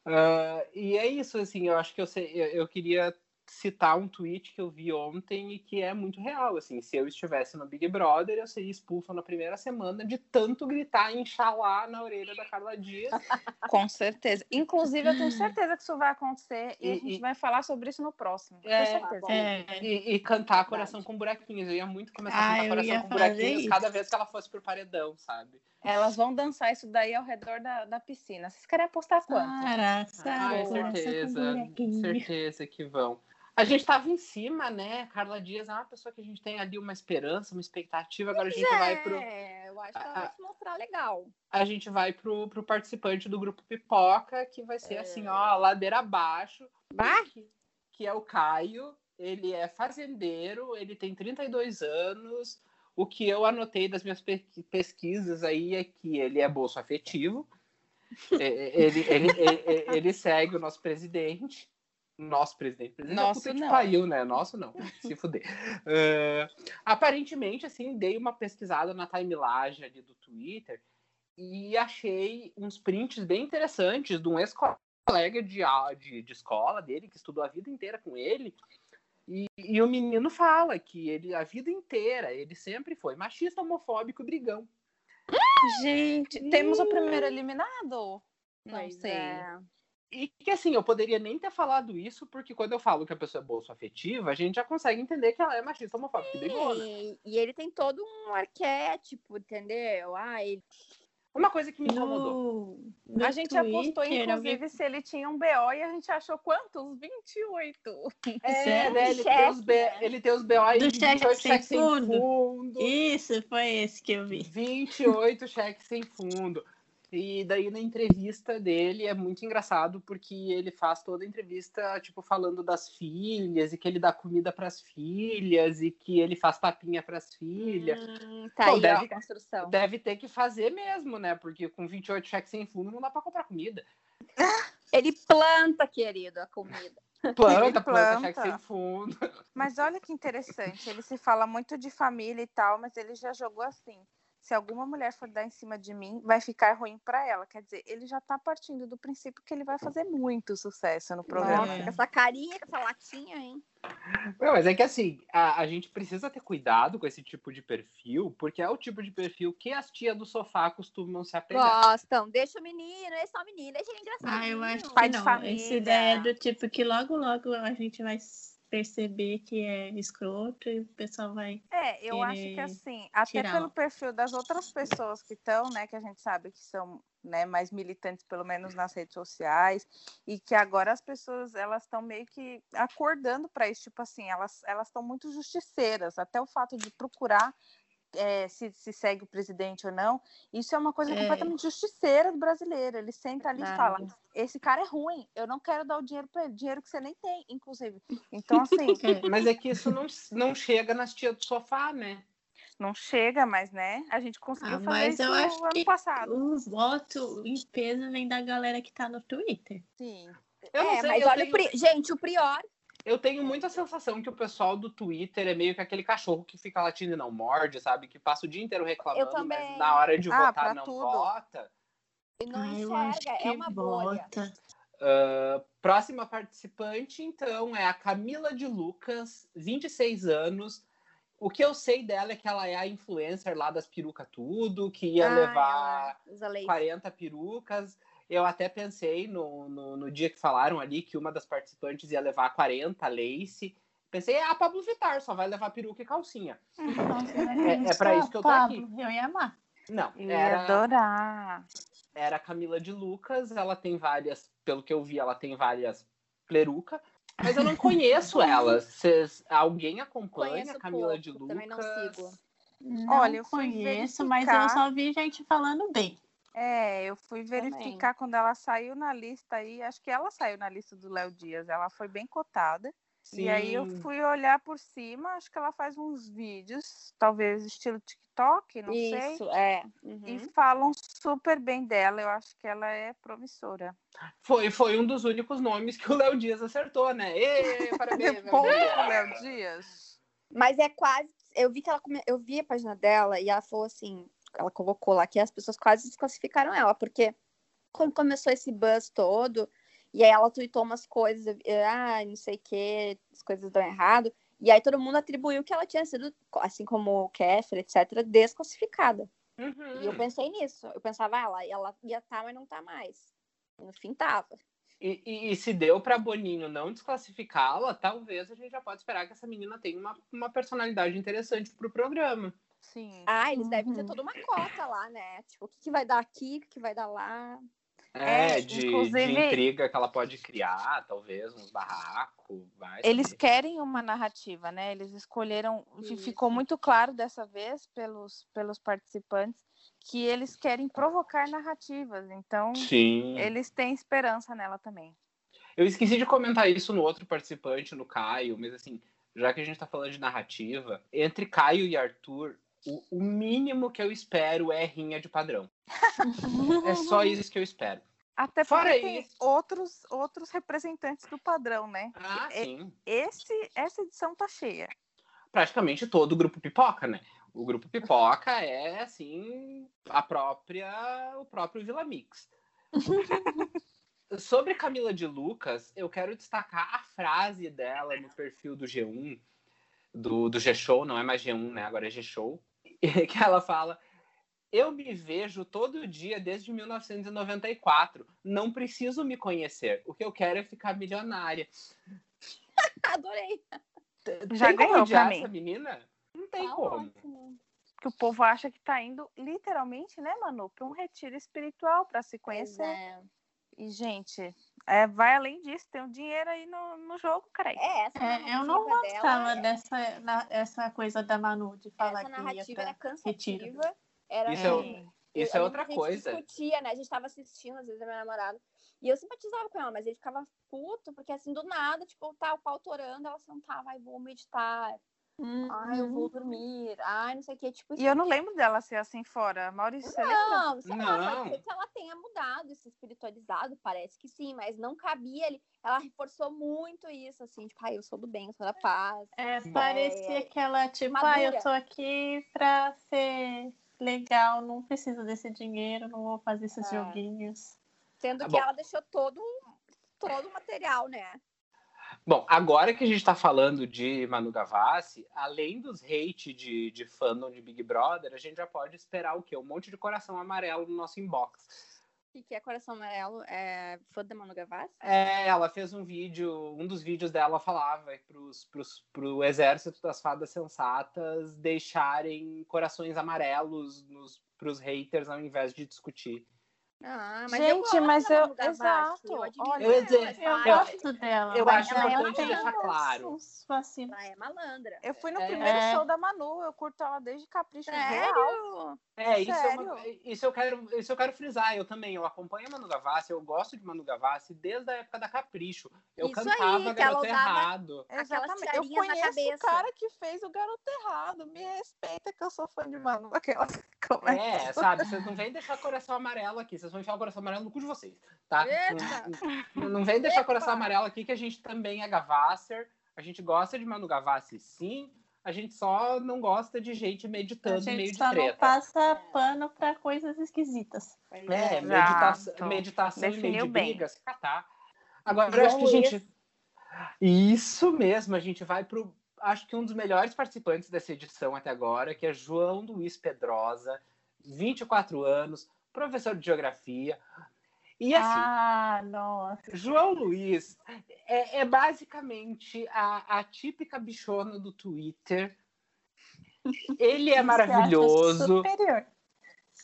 Ah, e é isso, assim, eu acho que eu, sei, eu, eu queria citar um tweet que eu vi ontem e que é muito real, assim, se eu estivesse no Big Brother, eu seria expulso na primeira semana de tanto gritar Inxalá na orelha da Carla Dias. Com certeza. Inclusive, eu tenho certeza que isso vai acontecer e, E- a gente e- vai falar sobre isso no próximo. É, certeza. É, E, e cantar Coração com Buraquinhos. Eu ia muito começar a Ah, cantar eu Coração com Buraquinhos isso. cada vez que ela fosse pro paredão, sabe? Elas vão dançar isso daí ao redor da, da piscina. Vocês querem apostar quanto? Sara, Ah, com certeza, certeza que vão. A gente tava em cima, né? Carla Dias é uma pessoa que a gente tem ali uma esperança, uma expectativa. Agora a gente vai pro, É, eu acho que ela vai se mostrar legal. a gente vai pro, pro participante do grupo Pipoca, que vai ser assim, ó, ladeira abaixo. Bah! Que, que é o Caio. Ele é fazendeiro, ele tem 32 anos. O que eu anotei das minhas pe- pesquisas aí é que ele é bolso afetivo. É, é, ele, ele, ele, ele segue o nosso presidente. Nosso presidente. presidente é Nosso não. pariu, né? Nosso não. Se fuder. É, aparentemente, assim, dei uma pesquisada na timeline ali do Twitter e achei uns prints bem interessantes de um ex colega de, de, de escola dele, que estudou a vida inteira com ele. E, e, o menino fala que ele, a vida inteira, ele sempre foi machista, homofóbico e brigão. Gente, temos o primeiro eliminado? Não pois sei. É. E que assim, eu poderia nem ter falado isso, porque quando eu falo que a pessoa é bolso afetiva, a gente já consegue entender que ela é machista, homofóbica e E ele tem todo um arquétipo, entendeu? Ah, ele uma coisa que me incomodou. No, no a gente Twitter, apostou, inclusive, se ele tinha um BO e a gente achou quantos? 28. É, né? Ele, tem os B... ele tem os BO e 28 cheques sem fundo. fundo. Isso, foi esse que eu vi. 28 cheques sem fundo. E daí na entrevista dele é muito engraçado porque ele faz toda a entrevista tipo falando das filhas e que ele dá comida para as filhas e que ele faz papinha para as filhas. Hum, tá Pô, aí, deve, ó, construção. Deve ter que fazer mesmo, né? Porque com 28 cheques sem fundo não dá para comprar comida. Ele planta, querido, a comida. Planta, planta, planta cheque sem fundo. Mas olha que interessante, ele se fala muito de família e tal, mas ele já jogou assim se alguma mulher for dar em cima de mim, vai ficar ruim para ela. Quer dizer, ele já tá partindo do princípio que ele vai fazer muito sucesso no programa. Nossa, com essa carinha, com essa latinha, hein? Não, mas é que assim, a, a, gente precisa ter cuidado com esse tipo de perfil, porque é o tipo de perfil que as tias do sofá costumam se apegar. Gostam, deixa o menino, é só o menino, deixa ele engraçado. Ah, eu acho que não. Essa ideia é do tipo que logo, logo a gente vai perceber que é escroto e o pessoal vai. É, eu acho que assim, até pelo perfil das outras pessoas que estão, né, que a gente sabe que são né, mais militantes, pelo menos nas redes sociais, e que agora as pessoas elas estão meio que acordando para isso, tipo assim, elas elas estão muito justiceiras, até o fato de procurar é, se, se, segue o presidente ou não, isso é uma coisa é. completamente justiceira do brasileiro. Ele senta ali e fala: esse cara é ruim, eu não quero dar o dinheiro para ele, dinheiro que você nem tem, inclusive. Então, assim. É, mas é que isso não, não chega nas tias do sofá, né? Não chega, mas né? A gente conseguiu ah, fazer isso no ano passado. O voto em peso vem da galera que tá no Twitter. Sim. Eu é, sei, mas olha, tenho... o gente, o Prior eu tenho muita sensação que o pessoal do Twitter é meio que aquele cachorro que fica latindo e não morde, sabe? Que passa o dia inteiro reclamando, mas na hora de ah, votar não tudo. vota. E não ah, enxerga, é uma bolha. Uh, próxima participante, então, é a Camila de Lucas, 26 anos. O que eu sei dela é que ela é a influencer lá das perucas tudo, que ia ah, levar 40 perucas. Eu até pensei no, no, no, dia que falaram ali que uma das participantes ia levar 40 lace. Pensei, é a Pablo Vittar, só vai levar peruca e calcinha. é, é para isso que eu tô Pablo, aqui. Eu ia amar. Não, eu era, ia adorar. Era a Camila de Lucas, ela tem várias, pelo que eu vi, ela tem várias peruca, mas eu não conheço ela. Cês, alguém acompanha Conheço a Camila pouco, de Lucas? Também não sigo. Não Olha, eu conheço, mas eu só vi gente falando bem. É, eu fui verificar Também. quando ela saiu na lista aí, acho que ela saiu na lista do Léo Dias, ela foi bem cotada. Sim. E aí eu fui olhar por cima, acho que ela faz uns vídeos, talvez estilo TikTok, não Isso, sei. Isso, é. Uhum. E falam super bem dela, eu acho que ela é promissora. Foi, foi um dos únicos nomes que o Léo Dias acertou, né? Ê, parabéns, Léo Dias. Mas é quase, eu vi que ela eu vi a página dela e ela falou assim, ela colocou lá que as pessoas quase desclassificaram ela, porque quando começou esse buzz todo, e aí ela tweetou umas coisas, ah, não sei o que, as coisas dão errado, e aí todo mundo atribuiu que ela tinha sido, assim como o Kéfera, etc., desclassificada. Uhum. E eu pensei nisso. Eu pensava, ah, ela, ela ia estar, tá, mas não tá mais. E no fim tava. E, e, e, se deu para Boninho não desclassificá-la, talvez a gente já pode esperar que essa menina tenha uma, uma personalidade interessante para o programa. Sim. Ah, eles uhum. devem ter uhum. toda uma cota lá, né? Tipo, o que, que vai dar aqui, o que, que vai dar lá. É, é de, inclusive... de, intriga que ela pode criar, talvez, uns barracos. Eles querem uma narrativa, né? Eles escolheram. Isso. Ficou muito claro dessa vez pelos, pelos participantes que eles querem provocar narrativas. Então, Sim. eles têm esperança nela também. Eu esqueci de comentar isso no outro participante, no Caio, mas assim, já que a gente tá falando de narrativa, entre Caio e Arthur, o, o mínimo que eu espero é rinha de padrão. é só isso que eu espero. Até Fora porque tem isso. outros, outros representantes do padrão, né? Ah, sim. Esse, essa edição tá cheia. Praticamente todo o grupo pipoca, né? O grupo pipoca é assim a própria o próprio Vila Mix. Sobre Camila de Lucas, eu quero destacar a frase dela no perfil do G1, do, do G-Show, não é mais G1, né? Agora é G-Show, que ela fala: Eu me vejo todo dia desde 1994. Não preciso me conhecer. O que eu quero é ficar milionária. Adorei. Já tem como ganhou odiar pra mim. essa menina? Não tem Tá como. ótimo. Que o povo acha que tá indo literalmente, né, Manu, para um retiro espiritual para se conhecer. é. E, gente, é, vai além disso, tem um dinheiro aí no, no jogo, cara. É, essa É, eu não gostava dela, dessa na- essa coisa da Manu de falar essa que ia narrativa pra... era retiro. cansativa. Era Isso é assim, Isso eu- é outra que A coisa. gente discutia, né? A gente tava assistindo, às vezes, a minha namorada. E eu simpatizava com ela, mas ele ficava puto, porque assim, do nada, tipo, tá o pau torando, ela sentava, ai, vou meditar, ai, eu Uhum. vou dormir, ai, não sei o que, tipo, E eu não lembro dela ser assim fora. Maurício, você lembra? Não, sei lá, Não. pode ser que ela tenha mudado, se espiritualizado, parece que sim, mas não cabia ele. Ela reforçou muito isso, assim, tipo, ai, eu sou do bem, eu sou da paz. É, Bom. parecia que ela, tipo, ah, Madura. eu tô aqui pra ser legal, não preciso desse dinheiro, não vou fazer esses É. joguinhos. Sendo Tá que bom. ela deixou todo, todo o material, né? Bom, agora que a gente está falando de Manu Gavassi, além dos hate de, de fandom de Big Brother, a gente já pode esperar o quê? Um monte de coração amarelo no nosso inbox. E que é Coração Amarelo, é fã da Manu Gavassi? É, ela fez um vídeo, um dos vídeos dela falava pros, pros, pro exército das fadas sensatas deixarem corações amarelos nos, pros haters ao invés de discutir. Ah, Gente, mas da eu- Manu Gavassi, exato, olha, eu dizer, Eu sabe? Eu- gosto dela. eu mas acho ela importante tem deixar claro. uns vacilos. Ela é malandra. Eu fui no É. primeiro É. show da Manu, eu curto ela desde Capricho Real. Sério? É, isso, é uma- Sério? isso eu quero, isso eu quero frisar. Eu também, eu acompanho a Manu Gavassi, eu gosto de Manu Gavassi desde a época da Capricho. Eu Isso aí, cantava ela Garoto Errado. Exatamente. Eu conheço o cara que fez o Garoto Errado. Me respeita que eu sou fã de Manu. Aquela... Como é? É, sabe? Vocês não vêm deixar coração amarelo aqui, vocês vão enfiar o coração amarelo no cu de vocês, tá? Eita! Não, não vem deixar Epa! coração amarelo aqui, que a gente também é Gavasser. A gente gosta de Manu Gavassi, sim. A gente só não gosta de gente A meditando meio gente de só não treta. passa pano pra coisas esquisitas. É, Exato. meditação, meditação e meio de Definiu bem. briga, se catar. Agora, eu acho que a gente. Isso mesmo, a gente vai pro. Acho que um dos melhores participantes dessa edição até agora, que é João Luiz Pedrosa, 24 anos, professor de geografia. E assim, Ah, nossa. João Luiz é, é basicamente a, a típica bichona do Twitter. Ele é maravilhoso. Superior.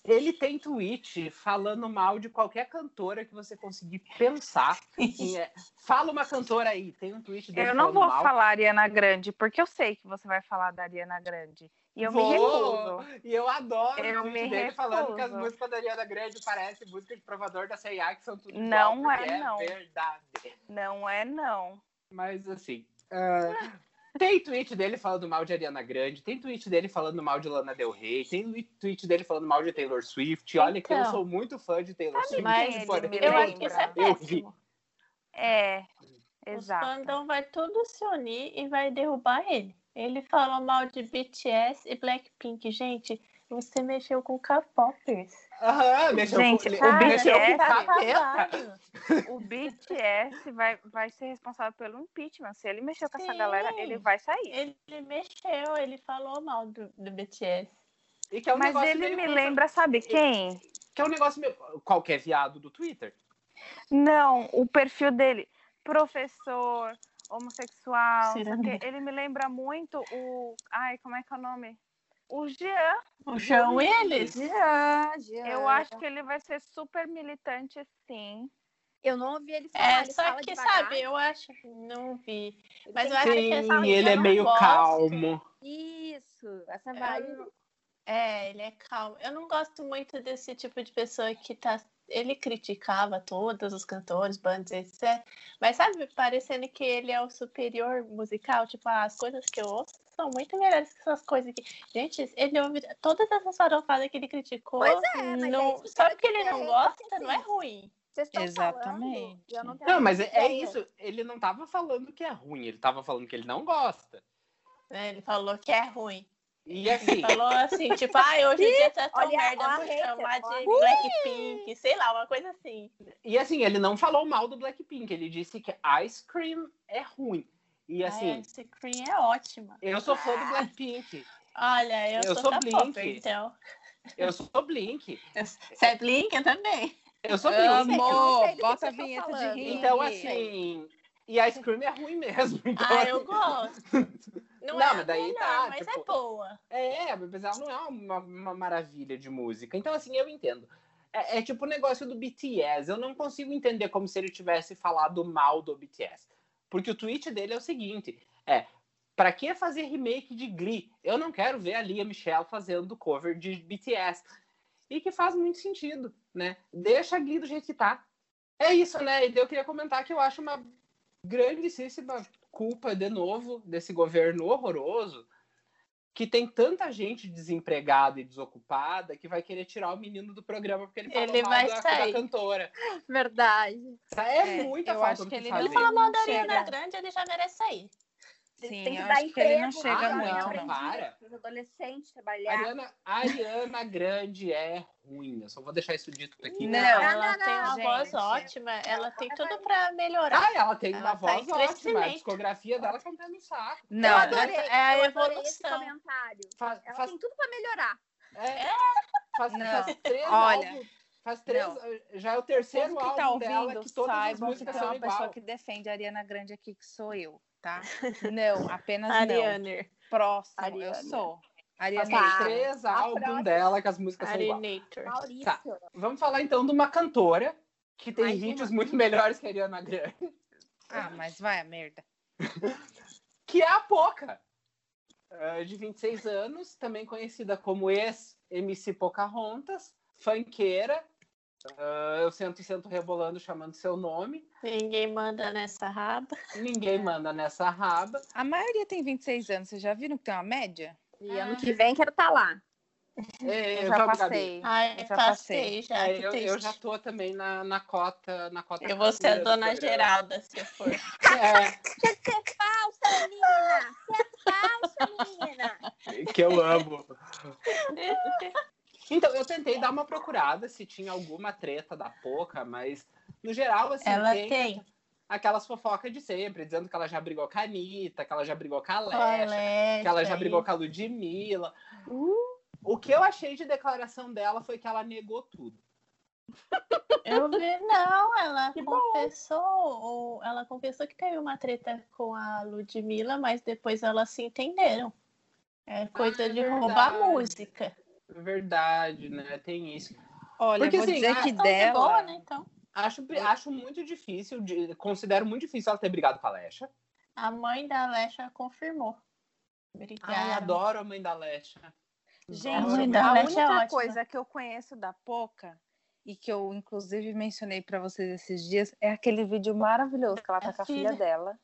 Ele tem tweet falando mal de qualquer cantora que você conseguir pensar. Assim, é, fala uma cantora aí, tem um tweet dele Eu não vou mal. falar Ariana Grande, porque eu sei que você vai falar da Ariana Grande. E eu Vou! me recuso. E eu adoro Eu o tweet dele falando que as recuso. músicas da Ariana Grande parecem música de provador da CIA, que são tudo igual, Não porque é, não. verdade. Não é, não. Mas assim. ah, tem tweet dele falando mal de Ariana Grande, tem tweet dele falando mal de Lana Del Rey, tem tweet dele falando mal de Taylor Swift. Olha que eu Então. sou muito fã de Taylor Swift. Mas ele porém, me Eu acho que isso é péssimo. É, Os exato. fandom vai tudo se unir e vai derrubar ele. Ele falou mal de BTS e Blackpink. Gente, você mexeu com K-popers. Aham, mexeu Gente, com, o cara, BTS mexeu com tá capeta. acabado. O BTS vai, vai ser responsável pelo impeachment. Se ele mexeu com essa Sim. galera, ele vai sair. Ele mexeu, ele falou mal do, do BTS. E que é um Mas negócio ele me lembra, sabe quem? Que é um negócio meio... Qualquer viado do Twitter. Não, o perfil dele, professor, homossexual, ele me lembra muito o. Ai, como é que é o nome? O Jean. O João Willis. Jean, Jean. Eu acho que ele vai ser super militante, sim. Eu não ouvi ele falar. É, ele só fala que, devagar, sabe, eu acho. Não vi. mas tem eu acho que essa ele é meio gosto. calmo. Isso, essa vibe. É, ele é calmo. Eu não gosto muito desse tipo de pessoa que tá. Ele criticava todos os cantores, bandas, etc. Mas sabe, parecendo que ele é o superior musical. Tipo, ah, as coisas que eu ouço são muito melhores que essas coisas aqui. Gente, ele ouve todas essas farofadas que ele criticou. Pois é, mas é não, eu só porque ele não gosta, não é assim, ruim. Vocês estão Exatamente. falando, não Não, mas é, é isso. Ele não tava falando que é ruim, ele tava falando que ele não gosta. né? Ele falou que é ruim. E assim, Falou assim, tipo, ai, hoje o dia tá tão Olha, merda, chamar de Blackpink, sei lá, uma coisa assim. e assim, ele não falou mal do Blackpink, ele disse que Ice Cream é ruim. E assim, Ai, esse cream é ótima. eu sou fã do Blackpink. Olha, eu, Eu sou, sou da Blink. Popper, então. Eu sou Blink. Você é Blink? Eu também. Eu sou Blink. Amor, bota a vinheta de falando. ringue. Então, assim. E Ice Cream é ruim mesmo. Então, Ah, eu gosto. Não, Não, é mas daí melhor, tá, mas tipo, é boa. É, ela não é uma, uma maravilha de música. Então, assim, eu entendo. É, é tipo o negócio do BTS. Eu não consigo entender como se ele tivesse falado mal do BTS. Porque o tweet dele é o seguinte: é. Pra que fazer remake de Glee? Eu não quero ver a Lia Michelle fazendo cover de BTS. E que faz muito sentido, né? Deixa a Glee do jeito que tá. É isso, né? E eu queria comentar que eu acho uma grandíssima culpa, de novo, desse governo horroroso que tem tanta gente desempregada e desocupada que vai querer tirar o menino do programa porque ele fala Ele mal vai da, da sair. cantora. Verdade. Isso é, É, muita eu falta acho que que ele fazer. Ele fala mal da. Ariana Grande, ele já merece sair. Sim, tem que dar acho que ele não emprego chega Ah, muito, não, não. para. Os adolescentes trabalhar. Ariana, Ariana Grande é ruim. Eu só vou deixar isso dito aqui. Não. ela não, tem uma gente. voz ótima, ela tem tudo pra melhorar. Ah, ela tem Ela uma tá voz ótima. A discografia dela tá no saco. Não, eu adorei, é a evolução. comentário. Faz, Ela faz, tem tudo pra melhorar. é, faz, Não. faz três Olha. Faz três. não. Já é o terceiro Todos que tá álbum dela ouvindo que todas as saibam que músicas tem são uma pessoa igual. que defende a Ariana Grande aqui, que sou eu, tá? Não, apenas não. Ariana. Próximo, Ariana. eu sou. Faz Ariana. Tá. três álbuns dela que as músicas são igual. Arinator. Maurício. Tá. Vamos falar então de uma cantora que tem Mais hits muito melhores que a Ariana Grande, Ah, mas vai a merda. que é a Poca, eh, de 26 anos, também conhecida como ex-MC Pocahontas, funkeira. Eh, eu sento, sento rebolando chamando seu nome. Ninguém manda nessa raba. Ninguém É. manda nessa raba. A maioria tem 26 anos, vocês já viram que tem uma média? E ano que vem quero estar lá. É, Eu já vamos, Gabi. passei. Ai, Eu já passei já, É, eu, eu já tô também na, na cota. Na cota Eu vou ser a dona. Geralda, se eu for. É, Quer ser falsa, menina! Quer falsa, menina! que eu amo. Então, eu tentei dar uma procurada se tinha alguma treta da Poca, mas no geral, assim, Ela tem, tem. aquelas fofocas de sempre, dizendo que ela já brigou com a Anitta, que ela já brigou com a Colégio, que ela já brigou com a Ludmilla. Uh. O que eu achei de declaração dela foi que ela negou tudo. Eu vi, não, ela Que confessou, ou ela confessou que teve uma treta com a Ludmilla, mas depois elas se entenderam. É coisa é de roubar verdade. música. Verdade, né? Tem isso. Olha, Porque, vou assim, dizer a- que Então, de dela. boa, né? Então, Acho, acho muito difícil, de- considero muito difícil ela ter brigado com a Lesha. a mãe da Alexa confirmou. Obrigada. Ai, adoro a mãe da Lesha. Gente, A a única é coisa que eu conheço da Poca e que eu inclusive mencionei pra vocês esses dias é aquele vídeo maravilhoso que ela tá A com a filha filha. dela.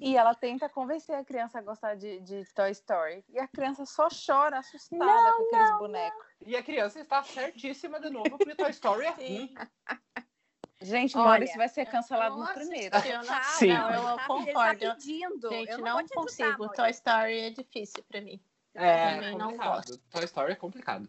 E ela tenta convencer a criança a gostar de, de Toy Story e a criança só chora assustada Não, com aqueles bonecos. E a criança está certíssima de novo, porque Toy Story é ruim. Gente, Olha, Maurício vai ser cancelado no não primeiro. eu não- Sim. Não, eu tá, ele concordo. Tá pedindo. Gente, eu não, ajudar, consigo. Toy Story é difícil pra mim. É Também não complicado. Toy Story é complicado.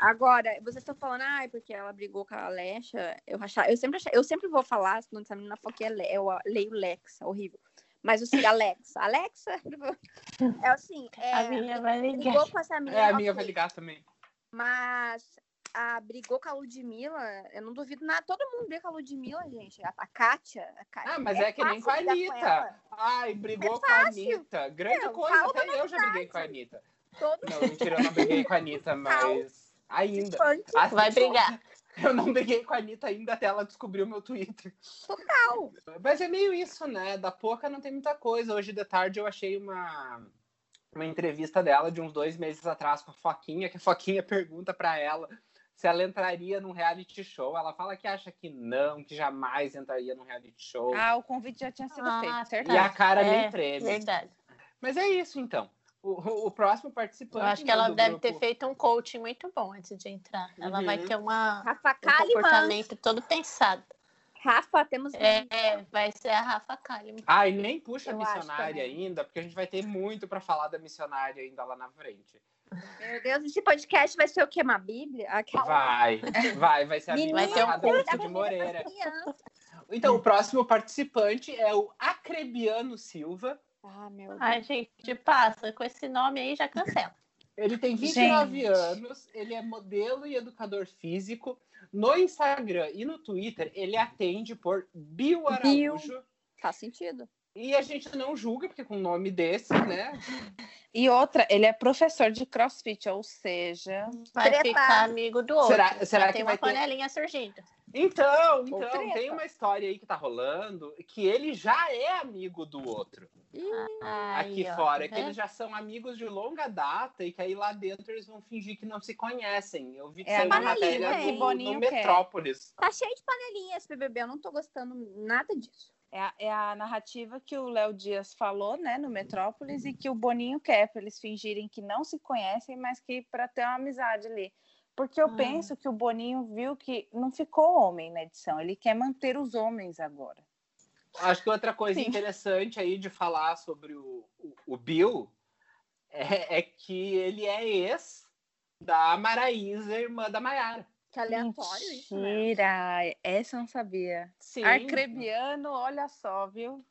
Agora, vocês estão falando, ai, porque ela brigou com a Alexa. Eu, achava, eu, sempre, achava- eu sempre vou falar, se não essa menina falou que é Le, eu leio Lexa, horrível. Mas assim, Alexa, Alexa, é assim, é, a minha vai ligar. brigou com essa menina, É, a minha vai ligar também. mas a brigou com a Ludmilla, eu não duvido nada, todo mundo briga com a Ludmilla, gente. A, a Kátia, a Kátia. Ah, mas é, que nem com a com Anitta. ela. Ai, brigou É com a. Anitta. Grande Meu, coisa, até eu já briguei com a Anitta. Todo Não, mentira, eu não briguei com a Anitta, mas ainda. Assim, Vai brigar. Eu não briguei com a Anitta ainda até ela descobrir o meu Twitter. total. Mas é meio isso, né? Da Poca não tem muita coisa. Hoje de tarde eu achei uma, uma entrevista dela de uns dois meses atrás com a Foquinha, que a Foquinha pergunta pra ela se ela entraria num reality show. Ela fala que acha que não, que jamais entraria num reality show. Ah, o convite já tinha sido Ah, feito, certo? e a cara nem É, treme. Verdade. Mas é isso, então. O, o- próximo Eu participante. acho que ela deve grupo- ter feito um coaching muito bom antes de entrar. Ela vai Uhum. ter uma, Rafa um Kalimann. comportamento todo pensado. Rafa, temos. É, é, vai ser a Rafa Kalimann. Ai, nem puxa a Eu acho missionária ainda, porque a gente vai ter muito pra falar da missionária ainda lá na frente. Meu Deus, esse podcast vai ser o quê? Uma bíblia? Aquela... Vai, vai, vai ser a Bíblia vai ter um Cid da Moreira. criança. Então, o próximo participante é o Acrebiano Silva. Ah, meu Deus. Ai, gente, passa. Com esse nome aí já cancela. Ele tem 29 Gente. anos, ele é modelo e educador físico. No Instagram e no Twitter, ele atende por Bio Bio. Araújo. Faz sentido. E a gente não julga, porque com um nome desse, né? E outra, ele é professor de crossfit, ou seja, Vai ficar amigo do outro. Será- será que tem vai uma ter- panelinha surgindo. Então, então, tem uma história aí que tá rolando que ele já é amigo do outro Ai, aqui ó, fora, tá que eles já são amigos de longa data e que aí lá dentro eles vão fingir que não se conhecem. Eu vi que É uma matéria que no, Boninho no quer. Metrópolis. Tá cheio de panelinha esse BBB, eu não tô gostando nada disso. é a, é a narrativa que o Léo Dias falou, né, no Metrópolis, e que o Boninho quer, para eles fingirem que não se conhecem, mas que para ter uma amizade ali. Porque eu Hum. penso que o Boninho viu que não ficou homem na edição, ele quer manter os homens agora. Acho que outra coisa Sim. interessante aí de falar sobre o, o, o Bill é, é que ele é ex da Maraísa, irmã da Maiara. Que aleatório isso, né? Mentira, essa eu não sabia. Sim. Arcrebiano, olha só, viu?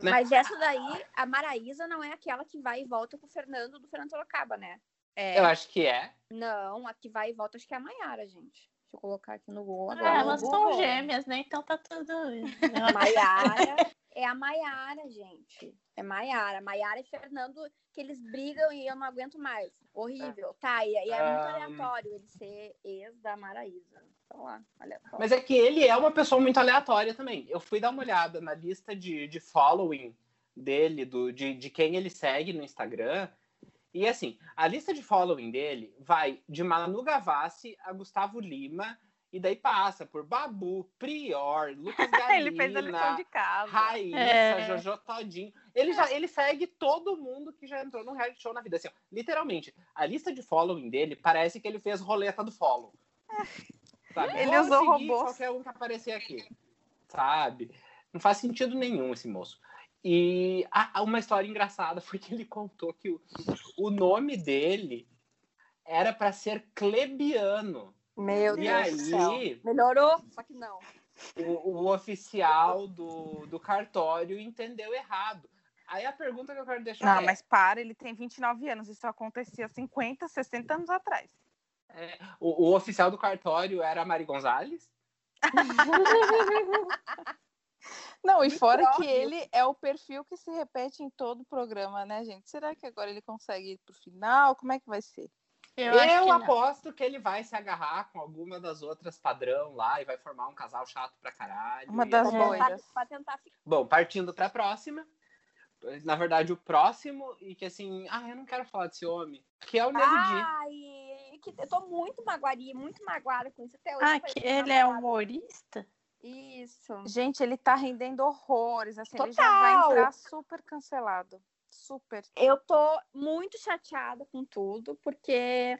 Né? Mas essa daí, a Maraísa não é aquela que vai e volta com o Fernando do Fernando Sorocaba, né? É, Eu acho que é. Não, a que vai e volta acho que é a Maiara, gente. Deixa eu colocar aqui no Google Ah, agora. elas no são gêmeas, né? Então tá tudo. Maiara é a Maiara, gente. É Maiara. Maiara e Fernando, que eles brigam e eu não aguento mais. Horrível. Tá, e, e é muito Ah. aleatório ele ser ex da Maraísa. Então lá, aleatório. Mas é que ele é uma pessoa muito aleatória também. Eu fui dar uma olhada na lista de, de following dele, do, de, de quem ele segue no Instagram. E assim, a lista de following dele vai de Manu Gavassi a Gustavo Lima, e daí passa por Babu, Prior, Lucas Galina, ele fez a lição de casa. Raíssa, É. Jojo Todinho. Ele, já, ele segue todo mundo que já entrou num reality show na vida. Assim, ó, literalmente, a lista de following dele parece que ele fez roleta do follow. Sabe? Ele Vou usou robôs. Qualquer um que aparecer aqui. Sabe? Não faz sentido nenhum esse moço. E ah, uma história engraçada foi que ele contou que o, o nome dele era para ser Clebiano. Meu E Deus do céu. aí, Melhorou, só que não. o, o oficial do, do cartório entendeu errado. Aí a pergunta que eu quero deixar Não, é, mas para, ele tem 29 anos, isso acontecia 50, 60 anos atrás. o, o oficial do cartório era a Mari Gonzalez? Não, e fora que ele é o perfil que se repete em todo o programa, né, gente? Será que agora ele consegue ir pro final? Como é que vai ser? Eu, Eu, que não. aposto que ele vai se agarrar com alguma das outras padrão lá e vai formar um casal chato pra caralho. Uma das é Pra tentar, ficar. Bom, partindo pra próxima. Na verdade, o próximo, e que assim, ah, eu não quero falar desse homem, que é o Nego Di. Ai, que eu tô muito magoaria, muito magoada com isso até hoje. Ah, que ele é humorista? Isso. Gente, ele tá rendendo horrores, assim, ele já Total. vai entrar super cancelado. Super. Eu tô muito chateada com tudo, porque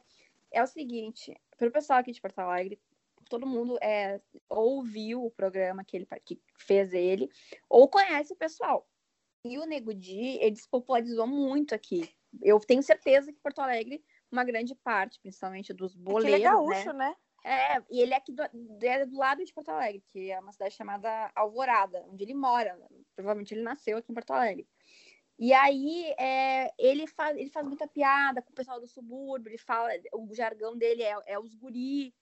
é o seguinte, pro pessoal aqui de Porto Alegre, todo mundo é, ouviu o programa que ele que fez ele, ou conhece o pessoal. E o Nego Di, ele se popularizou muito aqui. Eu tenho certeza que Porto Alegre, uma grande parte, principalmente dos É que boleiros, ele é né? gaúcho, né? É, e ele é aqui do, é do lado de Porto Alegre, que é uma cidade chamada Alvorada, onde ele mora. Provavelmente ele nasceu aqui em Porto Alegre. E aí é, ele, faz, ele faz muita piada com o pessoal do subúrbio, ele fala, o jargão dele é, é os guri,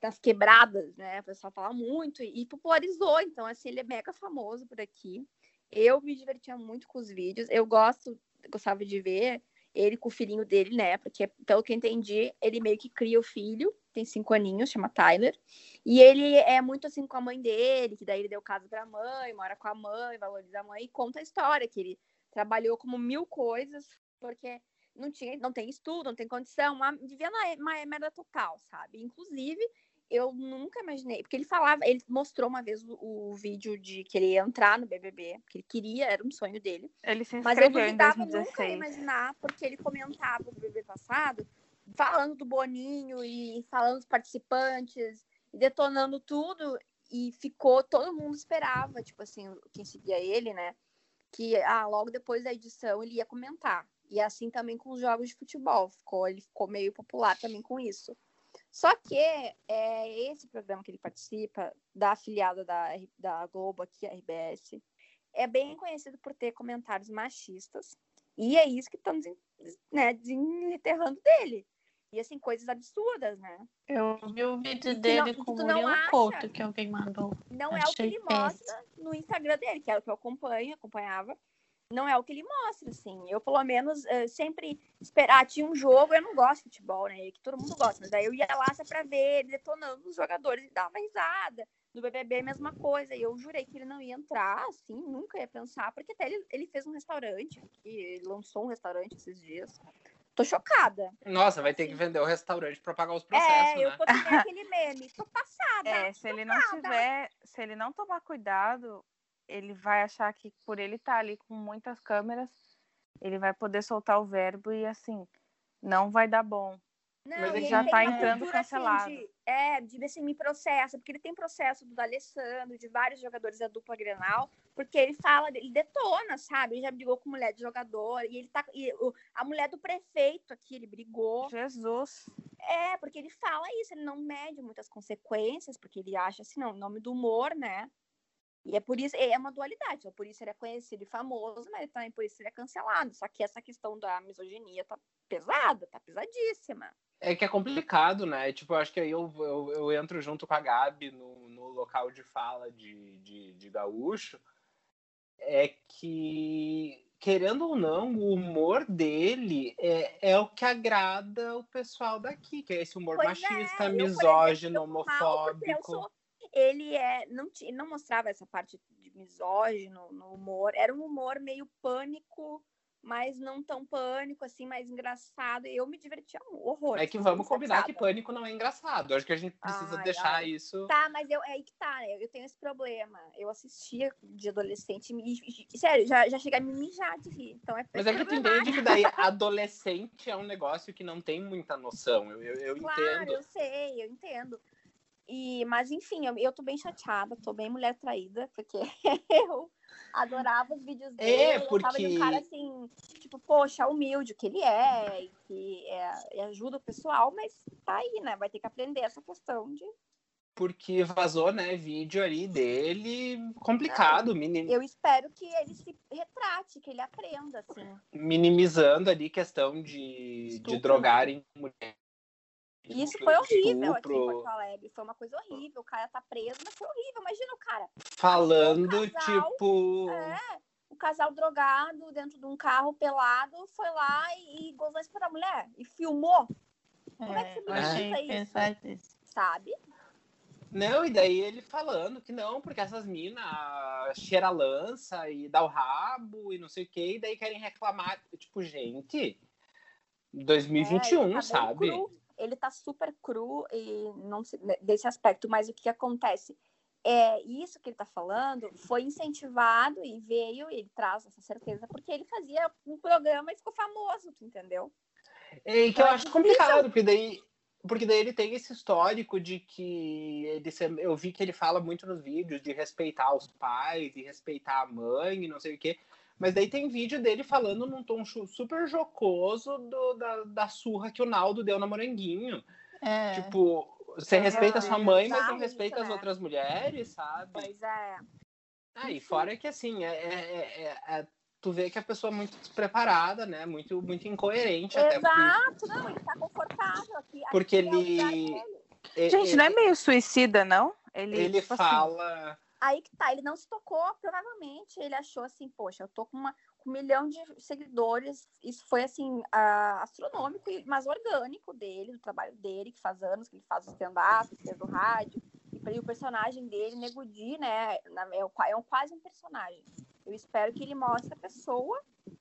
nas quebradas, né? O pessoal fala muito e popularizou, então assim, ele é mega famoso por aqui. Eu me divertia muito com os vídeos, eu gosto, gostava de ver ele com o filhinho dele, né? Porque, pelo que eu entendi, ele meio que cria o filho, tem cinco aninhos, chama Tyler. E ele é muito assim com a mãe dele, que daí ele deu casa pra mãe, mora com a mãe, valoriza a mãe, e conta a história, que ele trabalhou como mil coisas, porque não tinha, não tem estudo, não tem condição, uma, vivia na merda total, sabe? Inclusive, eu nunca imaginei, porque ele falava, ele mostrou uma vez o, o vídeo de que ele ia entrar no BBB, que ele queria, era um sonho dele. Ele se Mas eu duvidava nunca 2016. imaginar, porque ele comentava no BBB passado, falando do Boninho e falando dos participantes, e detonando tudo. e ficou, todo mundo esperava, tipo assim, quem seguia ele, né? Que ah, logo depois da edição ele ia comentar. E assim também com os jogos de futebol. Ficou, ele ficou meio popular também com isso. Só que é, esse programa que ele participa, da afiliada da, da Globo aqui, a RBS, é bem conhecido por ter comentários machistas. E é isso que estão né, desenterrando dele. E assim, coisas absurdas, né? Eu vi o vídeo dele não, com o Murilo Couto que alguém mandou. Não Achei é o que ele péssimo. mostra no Instagram dele, que é o que eu acompanho, acompanhava. Não é o que ele mostra, assim. Eu, pelo menos, uh, sempre esperar. Tinha um jogo, eu não gosto de futebol, né? Que todo mundo gosta, mas daí eu ia lá só pra ver ele detonando os jogadores e dava risada. No BBB, a mesma coisa. E eu jurei que ele não ia entrar, assim, nunca ia pensar, porque até ele, ele fez um restaurante, ele lançou um restaurante esses dias. Tô chocada. Nossa, vai ter que vender o restaurante para pagar os processos, é, né? eu tô aquele meme. Tô passada. É, se ele não tiver, se ele não tomar cuidado, ele vai achar que por ele estar tá ali com muitas câmeras, ele vai poder soltar o verbo e assim, não vai dar bom. Não, Mas ele já está entrando assim, cancelado. Assim, de, é, de ver se me processa, porque ele tem processo do Alessandro, de vários jogadores da dupla Grenal, porque ele fala, ele detona, sabe? Ele já brigou com mulher de jogador, e ele tá. E, o, a mulher do prefeito aqui, ele brigou. Jesus. É, porque ele fala isso, ele não mede muitas consequências, porque ele acha assim, não, em nome do humor, né? E é por isso, é uma dualidade, então por isso ele é conhecido e famoso, mas também por isso ele é cancelado. Só que essa questão da misoginia tá pesada, tá pesadíssima. É que é complicado, né? Tipo, eu acho que aí eu, eu, eu entro junto com a Gabi no, no local de fala de, de, de gaúcho. É que, querendo ou não, o humor dele é, é o que agrada o pessoal daqui, que é esse humor pois machista, é, misógino, eu, homofóbico. Eu sou ele é não, não mostrava essa parte de misógino no humor, era um humor meio pânico, mas não tão pânico, assim, mais engraçado. E eu me divertia horror. É que vamos combinar que pânico não é engraçado. Acho que a gente precisa ai, deixar ai. isso. Tá, mas eu, é aí que tá, né? Eu tenho esse problema. Eu assistia de adolescente e, sério, já, já cheguei a me mijar de rir. Então é Mas é que tu entende que daí adolescente é um negócio que não tem muita noção. Eu, eu, eu claro, entendo. eu sei, eu entendo. E, mas enfim, eu, eu tô bem chateada, tô bem mulher traída, porque eu adorava os vídeos é, dele. É, porque... Eu tava de um cara assim, tipo, poxa, humilde que ele é, e que é, ajuda o pessoal, mas tá aí, né? Vai ter que aprender essa questão de. Porque vazou, né, vídeo ali dele complicado. Minim... Eu espero que ele se retrate, que ele aprenda, assim. Minimizando ali questão de, de drogarem mulheres e isso foi horrível aqui em Porto Alegre. Foi uma coisa horrível. O cara tá preso, mas foi horrível. Imagina o cara. Falando, o casal, tipo. É, o casal drogado dentro de um carro pelado foi lá e, e gozou isso pra mulher. E filmou. Como é, é que você é. isso? isso? Sabe? Não, e daí ele falando que não, porque essas minas cheira a lança e dá o rabo e não sei o que, e daí querem reclamar. Tipo, gente, 2021, é, tá sabe? Cru ele tá super cru e não se, né, desse aspecto, mas o que acontece? É, isso que ele está falando foi incentivado e veio, ele traz essa certeza, porque ele fazia um programa e ficou famoso, tu entendeu? E que então, eu é acho complicado, porque daí, porque daí ele tem esse histórico de que ele, eu vi que ele fala muito nos vídeos de respeitar os pais, de respeitar a mãe, e não sei o quê. Mas daí tem vídeo dele falando num tom super jocoso do, da, da surra que o Naldo deu na Moranguinho. É. Tipo, você é, respeita a sua mãe, mas não respeita isso, as né? outras mulheres, sabe? Pois é. Ah, e fora que assim, é, é, é, tu vê que a pessoa é muito despreparada, né? Muito, muito incoerente. Exato, até porque... não, ele tá confortável aqui. Porque ele. Gente, não é meio suicida, não? Ele, ele tipo assim, fala. Assim Aí que tá, ele não se tocou, provavelmente ele achou assim, poxa, eu tô com, uma, com um milhão de seguidores, isso foi assim, uh, astronômico, mas orgânico dele, do trabalho dele, que faz anos que ele faz o stand-up, fez o rádio, e, o personagem dele, Negudi, né, é, é um, quase um personagem. Eu espero que ele mostre a pessoa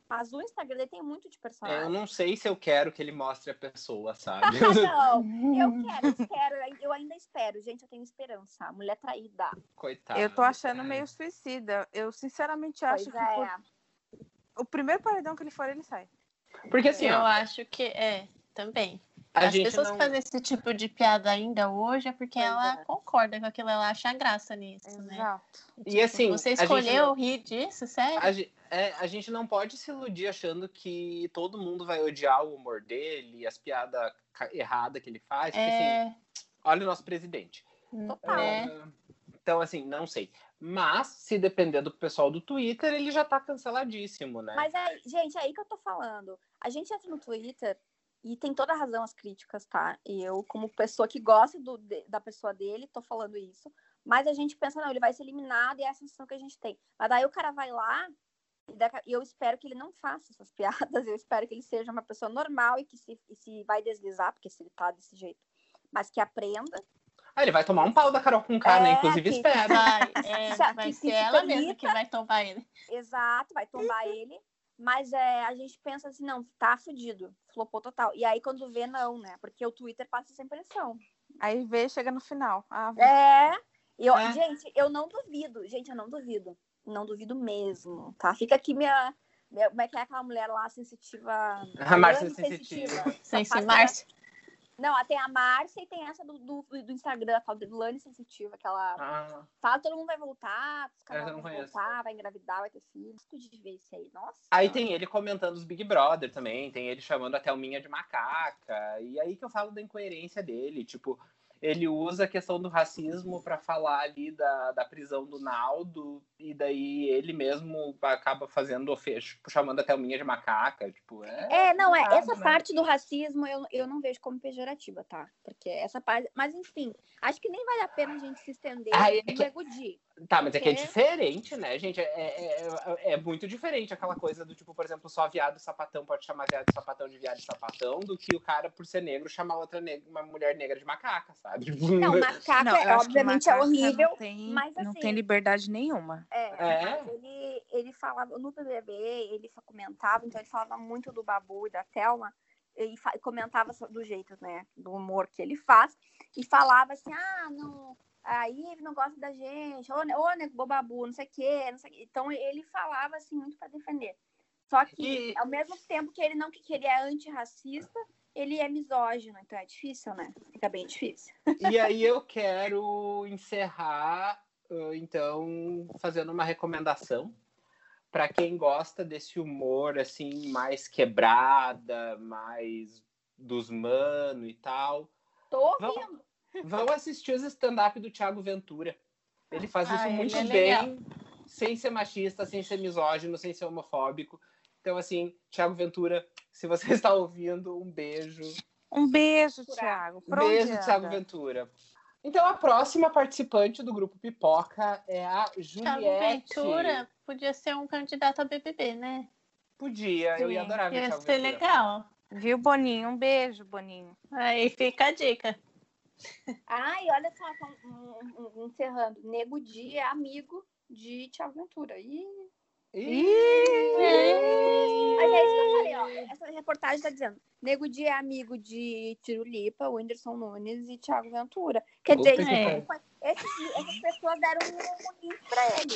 mas o Instagram dele tem muito de personagem. Eu não sei se eu quero que ele mostre a pessoa, sabe? não, eu quero, eu quero, eu ainda espero. Gente, eu tenho esperança. Mulher traída. Coitada. Eu tô achando meio suicida. Eu sinceramente acho pois que é. o primeiro paredão que ele for, ele sai. Porque assim, eu ó, acho que é também. A As pessoas não... que fazem esse tipo de piada ainda hoje é porque ela é. concorda com aquilo, ela acha graça nisso, né? Exato. E Tipo, assim, Você a gente escolheu não- rir disso, sério? A, é, a gente não pode se iludir achando que todo mundo vai odiar o humor dele, as piadas erradas que ele faz. Porque, assim, É, olha o nosso presidente. Total. É. Então, assim, não sei. Mas, se depender do pessoal do Twitter, ele já tá canceladíssimo, né? Mas aí, gente, é aí que eu tô falando. A gente entra no Twitter e tem toda a razão as críticas, tá? E eu, como pessoa que gosta do- de- da pessoa dele, tô falando isso. Mas a gente pensa, não, ele vai ser eliminado e é a sensação que a gente tem. Mas daí o cara vai lá e eu espero que ele não faça essas piadas. Eu espero que ele seja uma pessoa normal e que se, e se vai deslizar, porque se ele tá desse jeito, mas que aprenda. Ah, ele vai tomar um pau da Carol com K, né? É, Inclusive, que- espera. Vai, é, vai que ser se ela mesma que vai tomar ele. Exato, vai tombar ele. Mas é, a gente pensa assim, não, tá fudido, flopou total. E aí quando vê, não, né? Porque o Twitter passa essa impressão. Aí vê, chega no final. Ah, É. E eu, É. Gente, eu não duvido. Gente, eu não duvido. Não duvido mesmo, tá? Fica aqui minha. minha- como é que é aquela mulher lá sensitiva? A Márcia Sensitiva. Sem Só se passa- Márcia. Não, tem a Márcia e tem essa do, do, do Instagram, a tal de Lani Sensitiva, que ela Ah, fala todo mundo vai voltar, os não vão voltar, vai engravidar, vai ter filho. Gosto de ver isso aí, nossa. Aí tem ele comentando os Big Brother também, tem ele chamando a Thelminha de macaca. E aí que eu falo da incoerência dele. Tipo, ele usa a questão do racismo pra falar ali da, da prisão do Naldo, e daí ele mesmo acaba fazendo tipo, chamando a Thelminha de macaca. Tipo, é. É, não, é. Essa né? parte do racismo eu, eu não vejo como pejorativa, tá? Porque essa parte. Mas, enfim, acho que nem vale a pena a gente se estender Ah, é que-. Tá, mas é que é Porque- diferente, né, gente? É, é, é, é muito diferente aquela coisa do tipo, por exemplo, só viado e sapatão pode chamar viado e sapatão de viado e sapatão, do que o cara, por ser negro, chamar outra negra, uma mulher negra de macaca, sabe? Não, macaca, Não, é, obviamente, é macaca horrível. Não tem, mas, não assim, tem liberdade nenhuma. É, É? ele, ele falava, no BBB, ele comentava, então ele falava muito do Babu e da Thelma, e comentava do jeito, né, do humor que ele faz, e falava assim, ah, não, aí ele não gosta da gente, ô, ô nego Babu, não sei o quê, não sei quê. Então ele falava, assim, muito para defender. Só que, E- ao mesmo tempo que ele não que ele é antirracista, ele é misógino, então é difícil, né? Fica bem difícil. E aí eu quero encerrar, então, fazendo uma recomendação para quem gosta desse humor assim mais quebrada, mais dos mano e tal. Tô ouvindo. Vão assistir os stand-up do Thiago Ventura. Ele faz isso Ah, ele muito é bem, legal. sem ser machista, sem ser misógino, sem ser homofóbico. Então, assim, Thiago Ventura, se você está ouvindo, um beijo. Um beijo. Thiago. Um beijo, anda? Thiago Ventura. Então, a próxima participante do grupo Pipoca é a Thiago Juliette. Ventura podia ser um candidato a BBB, né? Podia, eu ia Sim, adorar ver Ia Thiago ser Ventura. legal. Viu, Boninho? Um beijo, Boninho. Aí fica a dica. Ai, olha só, um- um- um- encerrando. Nego Di é amigo de Thiago Ventura. Ih. Ih! Mas é isso que eu falei, ó. Essa reportagem tá dizendo. Nego Di é amigo de Tirulipa, Whindersson Nunes e Thiago Ventura. Quer Puta dizer, que É. esses- essas pessoas deram um link pra ele.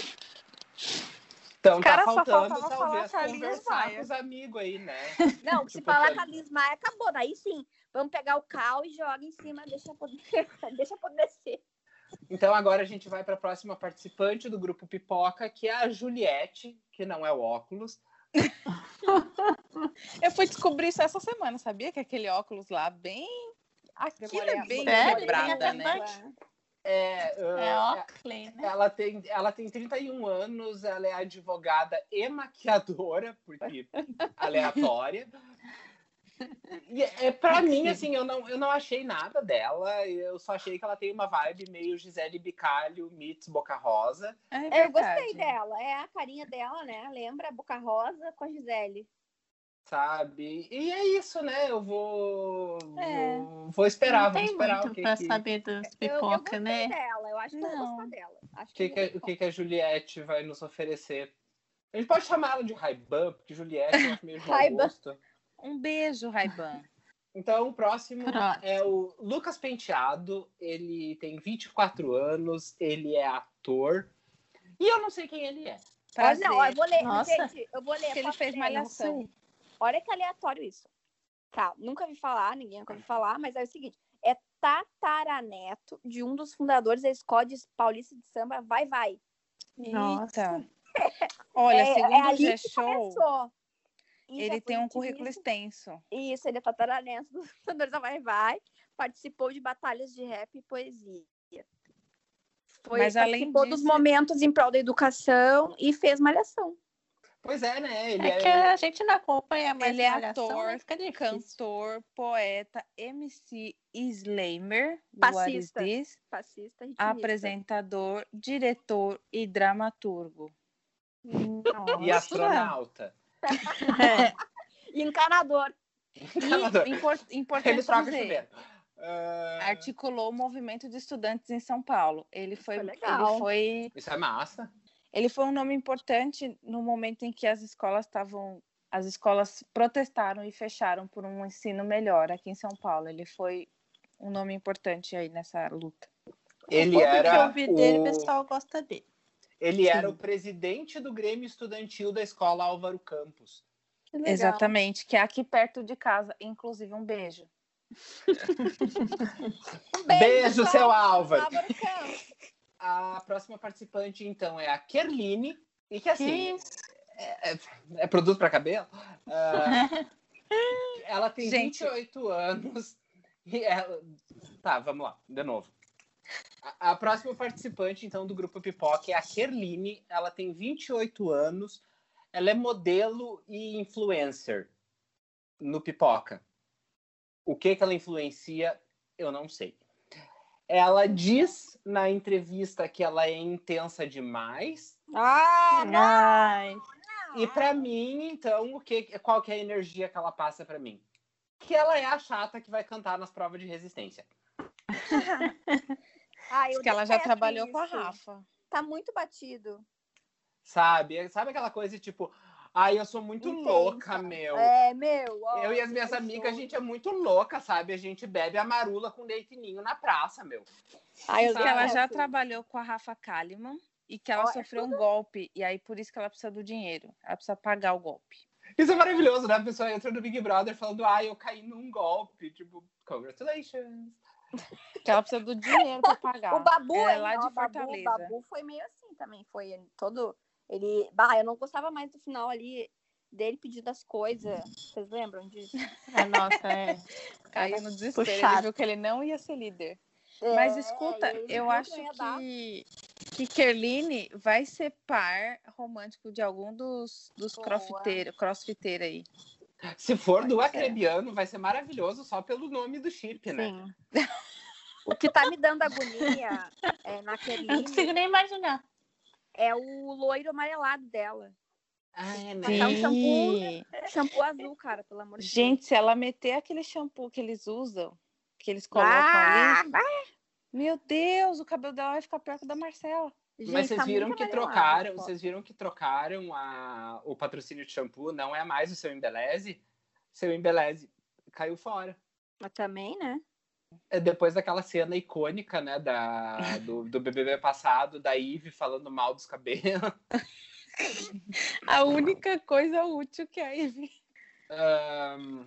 Então Cara, tá só faltando faltava talvez falar conversar Maia. com os amigos aí, né? Não, se Tipo, falar tá- com a Liz Maia, acabou. Daí sim, vamos pegar o cal e joga em cima, deixa poder, deixa apodrecer. Então agora a gente vai para a próxima participante do grupo Pipoca, que é a Juliette, que não é o óculos. Eu fui descobrir isso essa semana, sabia? Que aquele óculos lá, bem. Aquilo Demorei- é bem Tem né? É, uh, É Oakley, né? ela, tem, ela tem 31 anos, ela é advogada e maquiadora, porque aleatória. E é, pra mim, assim, eu não, eu não achei nada dela. Eu só achei que ela tem uma vibe meio Gisele Bicalho, meets Boca Rosa. É Eu gostei dela. É a carinha dela, né? Lembra a Boca Rosa com a Gisele. sabe? E é isso, né? Eu vou. É. Vou, vou esperar, Não vamos tem esperar muito o que, pra que, saber dos Eu, eu pipoca, gostei né? dela. Eu acho que eu vou Não. gostar dela. Acho que, que, que, eu o vou que, que a Juliette vai nos oferecer. A gente pode chamar ela de Ray-Ban, porque Juliette eu acho meio de mau gosto. Um beijo, Raiban. Então, o próximo Próximo. é o Lucas Penteado. Ele tem 24 anos, ele é ator. E eu não sei quem ele é. Olha, não, eu vou ler. Nossa. Gente, eu vou ler. Que ele fez malhação. Olha que aleatório isso. Calma, nunca vi falar, ninguém nunca vi falar, mas é o seguinte: é tataraneto de um dos fundadores da Escola de Paulista de Samba Vai Vai. Nossa. Olha, é, segundo é o G-Show, começou. E ele tem um currículo extenso. Isso, ele é tataraneto dos fundadores da Vai Vai. Participou de batalhas de rap e poesia. Foi, Mas, além participou dos disso- momentos em prol da educação e fez malhação. Pois é, né? Ele É que é, a gente não acompanha mais Ele é ator, difícil. Cantor, poeta, MC Slammer, is Passista. This? Fascista, ritmista. apresentador, diretor e dramaturgo. e astronauta. E encanador. Encanador. E impor- Ele importante troca dizer. Ah, articulou o movimento de estudantes em São Paulo. Ele foi, Foi legal. ele foi, isso é massa. ele foi um nome importante no momento em que as escolas estavam, as escolas protestaram e fecharam por um ensino melhor aqui em São Paulo. Ele foi um nome importante aí nessa luta. Ele que era eu ouvi dele, o o... pessoal gosta dele. Ele era Sim. o presidente do Grêmio Estudantil da Escola Álvaro Campos. Que legal. Exatamente, que é aqui perto de casa, inclusive um beijo. Um Beijo, pessoal. seu Álvaro. Álvaro Campos. A próxima participante, então, é a Kerline. E que, assim, isso? é, é- é produto para cabelo. Ah, ela tem Gente. 28 anos. E ela... Tá, vamos lá, de novo. A, a próxima participante, então, do grupo Pipoca é a Kerline. Ela tem 28 anos. Ela é modelo e influencer no Pipoca. O que, que ela influencia, eu não sei. Ela diz na entrevista que ela é intensa demais. Ah, não. E pra mim, então, o que, qual que é a energia que ela passa pra mim? Que ela é a chata que vai cantar nas provas de resistência. Ah, eu Porque ela já trabalhou com a isso. Rafa. Tá muito batido. Sabe? Sabe aquela coisa tipo, ai, eu sou muito Intensa. louca, meu. É, meu. ó, Eu e as minhas amigas, a gente é muito louca, sabe? A gente bebe a marula com leite ninho na praça, meu. Ah, eu que ela já trabalhou com a Rafa Kalimann e que ela Ó, é sofreu um golpe. E aí, por isso que ela precisa do dinheiro. Ela precisa pagar o golpe. Isso é maravilhoso, né? A pessoa entra no Big Brother falando, ai, eu caí num golpe. Tipo, congratulations. Que ela precisa do dinheiro pra pagar. O Babu, é hein, lá ó, de o Babu, Fortaleza. Babu foi meio assim também. Foi todo. Ele. Bah, eu não gostava mais do final ali dele pedindo as coisas. Vocês lembram disso? a nossa, é. Caiu no desespero. Ele viu que ele não ia ser líder. Mas É, escuta, eu acho não que, que Kerline vai ser par romântico de algum dos, dos crossfiteiros crossfiteiro aí. Se for do acrebiano, vai ser maravilhoso só pelo nome do chip, né? Sim. O que tá me dando agonia é, na Eu não consigo nem imaginar. é o loiro amarelado dela. Ah, é, né? Passar um shampoo, Sim. shampoo azul, cara, pelo amor de Deus. Gente, se ela meter aquele shampoo que eles usam, que eles colocam Ah, ali, meu Deus, o cabelo dela vai ficar pior que o da Marcela. Mas gente, vocês tá viram que trocaram, vocês viram que trocaram a, o patrocínio de shampoo, não é mais o seu Embeleze? Seu Embeleze caiu fora. Mas também, né? É depois daquela cena icônica, né, da, do, do BBB passado, da Ive falando mal dos cabelos. A única coisa útil que a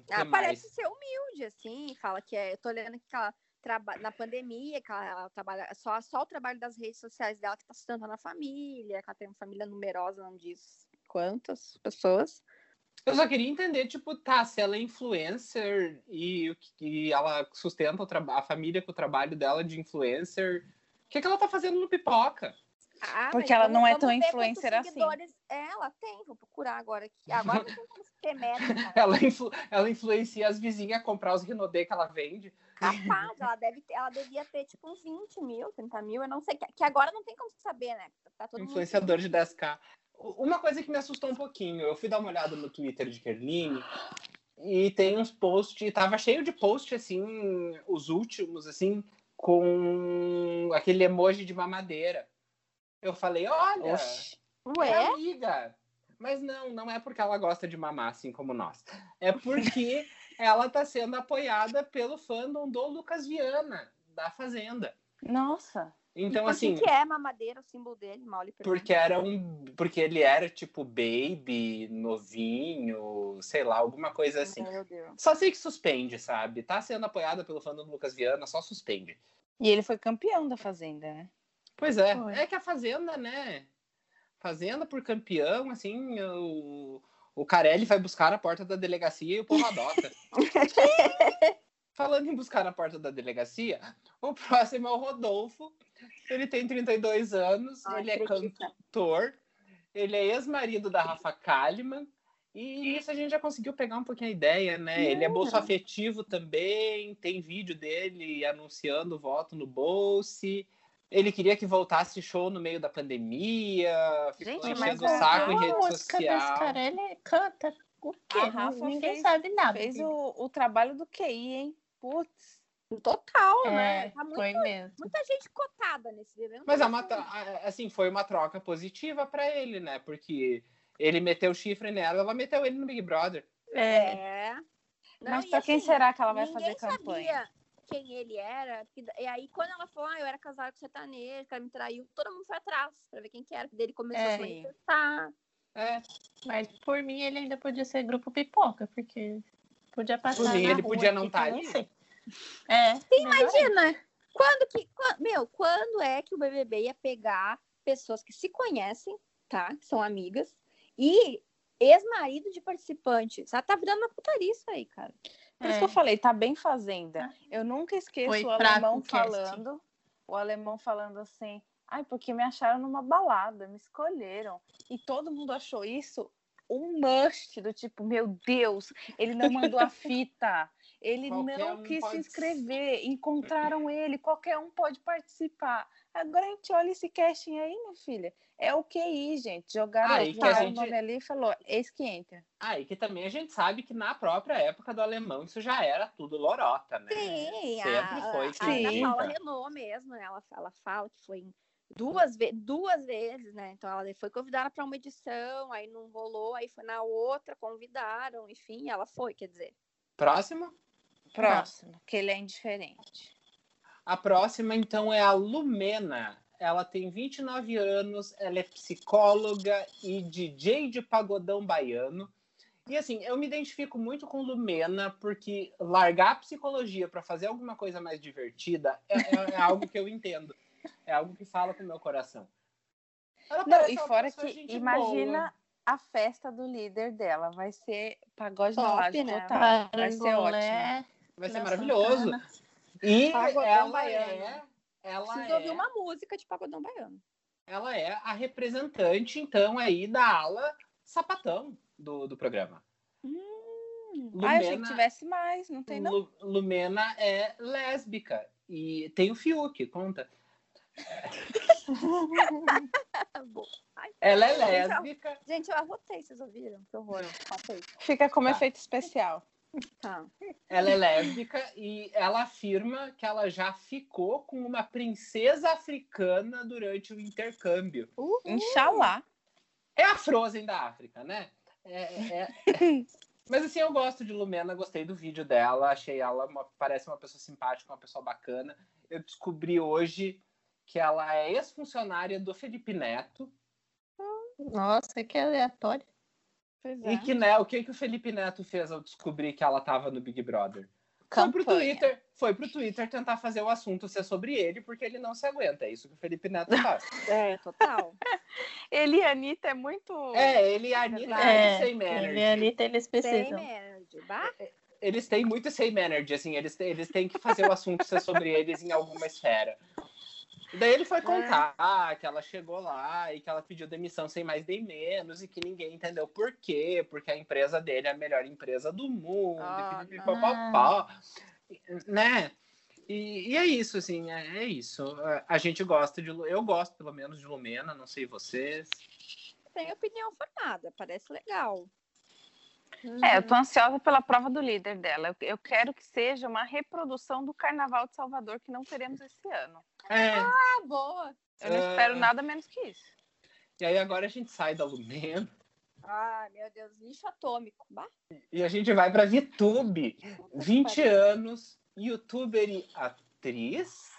que Ela mais? parece ser humilde, assim, fala que é. Eu tô olhando que ela na pandemia, que ela, trabalha só, só o trabalho das redes sociais dela que tá sustentando a família, que ela tem uma família numerosa, não diz quantas pessoas. Eu só queria entender, tipo, tá, se ela é influencer e, e ela sustenta a família com o trabalho dela de influencer, o que, que ela tá fazendo no Pipoca? Ah, Porque ela não é tão influencer assim. Ela tem, vou procurar agora aqui. Agora não tem como ter métrica. Ela, influ- ela influencia as vizinhas a comprar os Rinodê que ela vende. Capaz, ela, deve ter, ela devia ter tipo uns 20 mil, 30 mil, eu não sei. Que, que agora não tem como saber, né? Tá todo mundo- influenciador de 10k. Uma coisa que me assustou um pouquinho, eu fui dar uma olhada no Twitter de Kerline e tem uns posts, tava cheio de posts assim, os últimos assim, com aquele emoji de mamadeira. Eu falei, olha, Oxi. é Ué? amiga. Mas não, não é porque ela gosta de mamar assim como nós. É porque ela tá sendo apoiada pelo fandom do Lucas Viana, da Fazenda. Nossa. Então, por assim. que, que é mamadeira o símbolo dele? Mal lhe pergunto. Porque era um. Porque ele era tipo baby, novinho, sei lá, alguma coisa assim. Meu Deus. Só sei que suspende, sabe? Tá sendo apoiada pelo fã do Lucas Viana, só suspende. E ele foi campeão da Fazenda, né? Pois é. Foi. É que a Fazenda, né? Fazenda por campeão, assim, o, o Carelli vai buscar na porta da delegacia e o povo adota. Falando em buscar na porta da delegacia, o próximo é o Rodolfo. Ele tem 32 anos, Ai, ele é acredita. cantor, ele é ex-marido da Rafa Kalimann. E isso a gente já conseguiu pegar um pouquinho a ideia, né? Ele é bolso afetivo também, tem vídeo dele anunciando o voto no Bolse. Ele queria que voltasse show no meio da pandemia, ficou Gente, enchendo o saco em rede social. cara, ele canta o quê? A Rafa Ninguém fez- sabe nada. Fez o, o trabalho do QI, hein? Putz. Total, É, né? Tá muito- foi mesmo. muita gente cotada nesse bebê. não Mas é uma, assim, foi uma troca positiva pra ele, né? Porque ele meteu o chifre nela, ela meteu ele no Big Brother. É, É. Não, Mas pra quem assim, será que ela vai fazer campanha? sabia quem ele era. E aí, quando ela falou, ah, eu era casada com sertanejo, o cara me traiu, todo mundo foi atrás pra ver quem que era. Porque daí ele começou a É. se manifestar. É, mas por mim ele ainda podia ser grupo pipoca, porque podia passar Por mim, na ele rua podia não eu tá ali. É, melhor Imagina! Quando que. quan- meu, quando é que o BBB ia pegar pessoas que se conhecem, tá? Que são amigas, e ex-marido de participante? Sabe? Tá virando uma putaria isso aí, cara. Por isso É. que eu falei, tá bem fazenda. Eu nunca esqueço Foi o alemão falando, o alemão falando assim, ai, porque me acharam numa balada, me escolheram. E todo mundo achou isso um must, do tipo, meu Deus, ele não mandou a fita, ele Qualquer não um quis pode- se inscrever, encontraram ele, qualquer um pode participar. Agora a gente olha esse casting aí, minha filha, é o QI, gente. Jogaram, Ah, que a jogaram gente- o nome ali e falou, esse que entra. Ah, e que também a gente sabe que na própria época do alemão isso já era tudo lorota, né? Sim, Sempre a, foi a, Sim. a Ana Paula. Renault mesmo, né? Ela, ela fala que foi duas, ve duas vezes, né? Então ela foi convidada para uma edição, aí não rolou, aí foi na outra, convidaram, enfim, ela foi, quer dizer. Próximo? Próximo, que ele é indiferente. A próxima, então, é a Lumena. Ela tem 29 anos, ela é psicóloga e DJ de pagodão baiano. E assim, eu me identifico muito com Lumena, porque largar a psicologia para fazer alguma coisa mais divertida é, é- é algo que eu entendo. É algo que fala com o meu coração. Ela Não, e fora que gente imagina boa. a festa do líder dela. Vai ser pagode na Top, laje né? total. Vai ser ótimo. Vai ser maravilhoso. Santana. E Pagodão ela baiano. é, ela Preciso é, ouvir uma música de pagodão baiano. ela é a representante, então, aí da ala sapatão do, do programa. Hum, Ah, eu achei que Lumena- tivesse mais, não tem não. Lu- Lumena é lésbica. E tem o Fiuk, conta. Ai, Ela é lésbica. Gente, eu arrotei, vocês ouviram? Que horror. Fica como Tá. efeito especial. Tá. Ela é lésbica e ela afirma que ela já ficou com uma princesa africana durante o intercâmbio. Uhul. Inxalá. É a Frozen da África, né? É- é- Mas assim, eu gosto de Lumena, gostei do vídeo dela, achei ela uma, parece uma pessoa simpática, uma pessoa bacana. Eu descobri hoje que ela é ex-funcionária do Felipe Neto Nossa, que aleatório. Pois e que, né, o que, que o Felipe Neto fez ao descobrir que ela tava no Big Brother? Foi pro. Twitter, foi pro Twitter tentar fazer o assunto ser sobre ele, porque ele não se aguenta. É isso que o Felipe Neto faz. É, total. Ele e a Anitta é muito. é, ele e a Anitta É, same energy. ele e a Anitta, eles Tem precisam. energy. Bah, eles têm muito same energy, assim, eles, têm- eles têm que fazer o assunto ser sobre eles em alguma esfera. E daí ele foi contar que ela chegou lá e que ela pediu demissão sem mais nem menos e que ninguém entendeu por quê, porque a empresa dele é a melhor empresa do mundo, Ah, e pipipipopopó, né? E, e é isso, assim, é, é isso. A gente gosta de, Lu- eu gosto pelo menos de Lumena, não sei vocês. tem opinião formada, parece legal. É, eu tô ansiosa pela prova do líder dela. Eu, eu quero que seja uma reprodução do Carnaval de Salvador que não teremos esse ano. É, Ah, boa. Eu não É. espero nada menos que isso. e aí agora a gente sai da Lumena Ai, meu Deus, lixo atômico. Bah, E a gente vai para VTube. 20 anos, youtuber e atriz.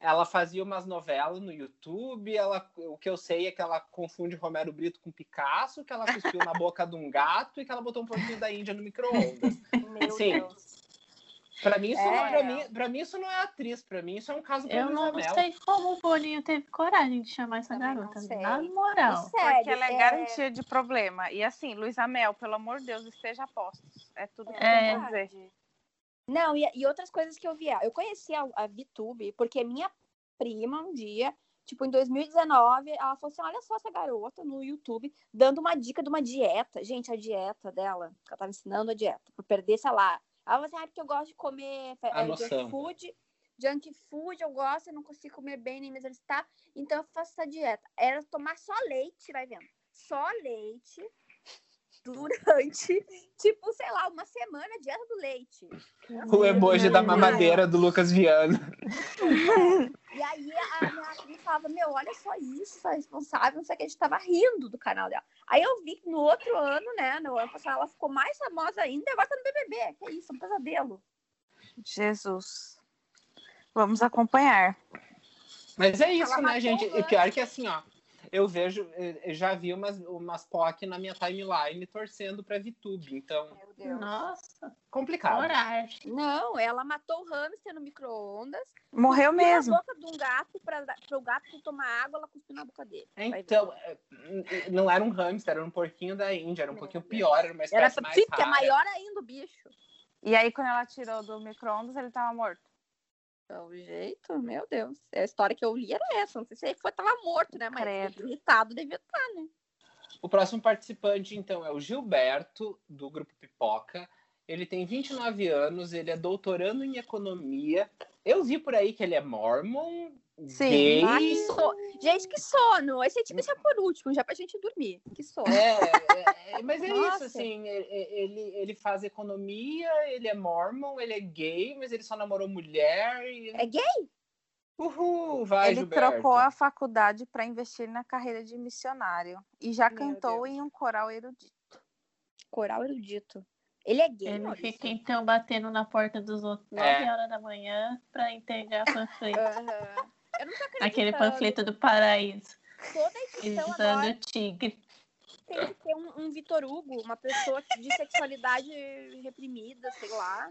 ela fazia umas novelas no YouTube. Ela, o que eu sei é que ela confunde Romero Brito com Picasso, que ela cuspiu na boca de um gato e que ela botou um pouquinho da Índia no micro-ondas. Meu Sim. Deus. Pra mim, isso É. não, pra, mim, pra mim, isso não é atriz. Pra mim, isso é um caso pra Eu não Luísa Mel. sei como o Boninho teve coragem de chamar essa Também não garota. sei. Na moral. Sério, Porque ela é, é- garantia de problema. E assim, Luísa Mel, pelo amor de Deus, esteja a postos. É tudo que É. eu tenho a dizer. Não, e, e outras coisas que eu via. Eu conheci a, a VTube porque minha prima, um dia, tipo, em 2019, ela falou assim: olha só essa garota no YouTube dando uma dica de uma dieta. Gente, a dieta dela, que ela tava ensinando a dieta, pra perder, sei lá. Ela falou assim: ah, porque eu gosto de comer é, junk food. Junk food eu gosto, eu não consigo comer bem nem me exercitar, então eu faço essa dieta. Era tomar só leite, vai vendo. Só leite durante, tipo, sei lá, uma semana a dieta do leite. O emoji da mamadeira do Lucas Viana. E aí a minha prima falava, meu, olha só isso, essa responsável, não sei o que, a gente tava rindo do canal dela. Aí eu vi que no outro ano, né, no ano passado, ela ficou mais famosa ainda agora tá no BBB. Que isso, um pesadelo. Jesus. Vamos acompanhar. Mas é isso, Ela né, gente? o E pior que assim, ó. Eu vejo, eu já vi umas, umas POC na minha timeline torcendo pra VTube. Então, Meu Deus. Nossa, complicado. coragem. Não, ela matou o hamster no micro-ondas. Morreu mesmo. na boca de um gato pra, pra o gato tomar água, ela cuspiu na boca dele. Então, é, não era um hamster, era um porquinho da Índia, era um Meu pouquinho Deus. pior, era uma Era espécie mais sim, porque é maior ainda o bicho. E aí, quando ela tirou do micro-ondas, ele tava morto. Pelo jeito, meu Deus. A história que eu li era essa. Não sei se ele foi, tava morto, né? Mas Credo. irritado devia estar, né? O próximo participante, então, é o Gilberto, do Grupo Pipoca. Ele tem 29 anos, ele é doutorando em economia. Eu vi por aí que ele é mormon, Sim. gay. Ah, que so... Gente, que sono. Esse tipo é por último, já pra gente dormir. Que sono. É, é, é, mas é isso, assim, ele, ele faz economia, ele é mormon, ele é gay, mas ele só namorou mulher e... É gay? Uhul, vai, ele Gilberto. trocou a faculdade para investir na carreira de missionário. E já Meu cantou Deus. em um coral erudito. Coral erudito. Ele é gay, Ele fica então batendo na porta dos outros 9 É. horas da manhã pra entregar panfleto. Aham. Eu não tô acreditando. Aquele panfleto do paraíso. Toda edição Usando agora o tigre. tem que ter um, um Vitor Hugo, uma pessoa de sexualidade reprimida, sei lá.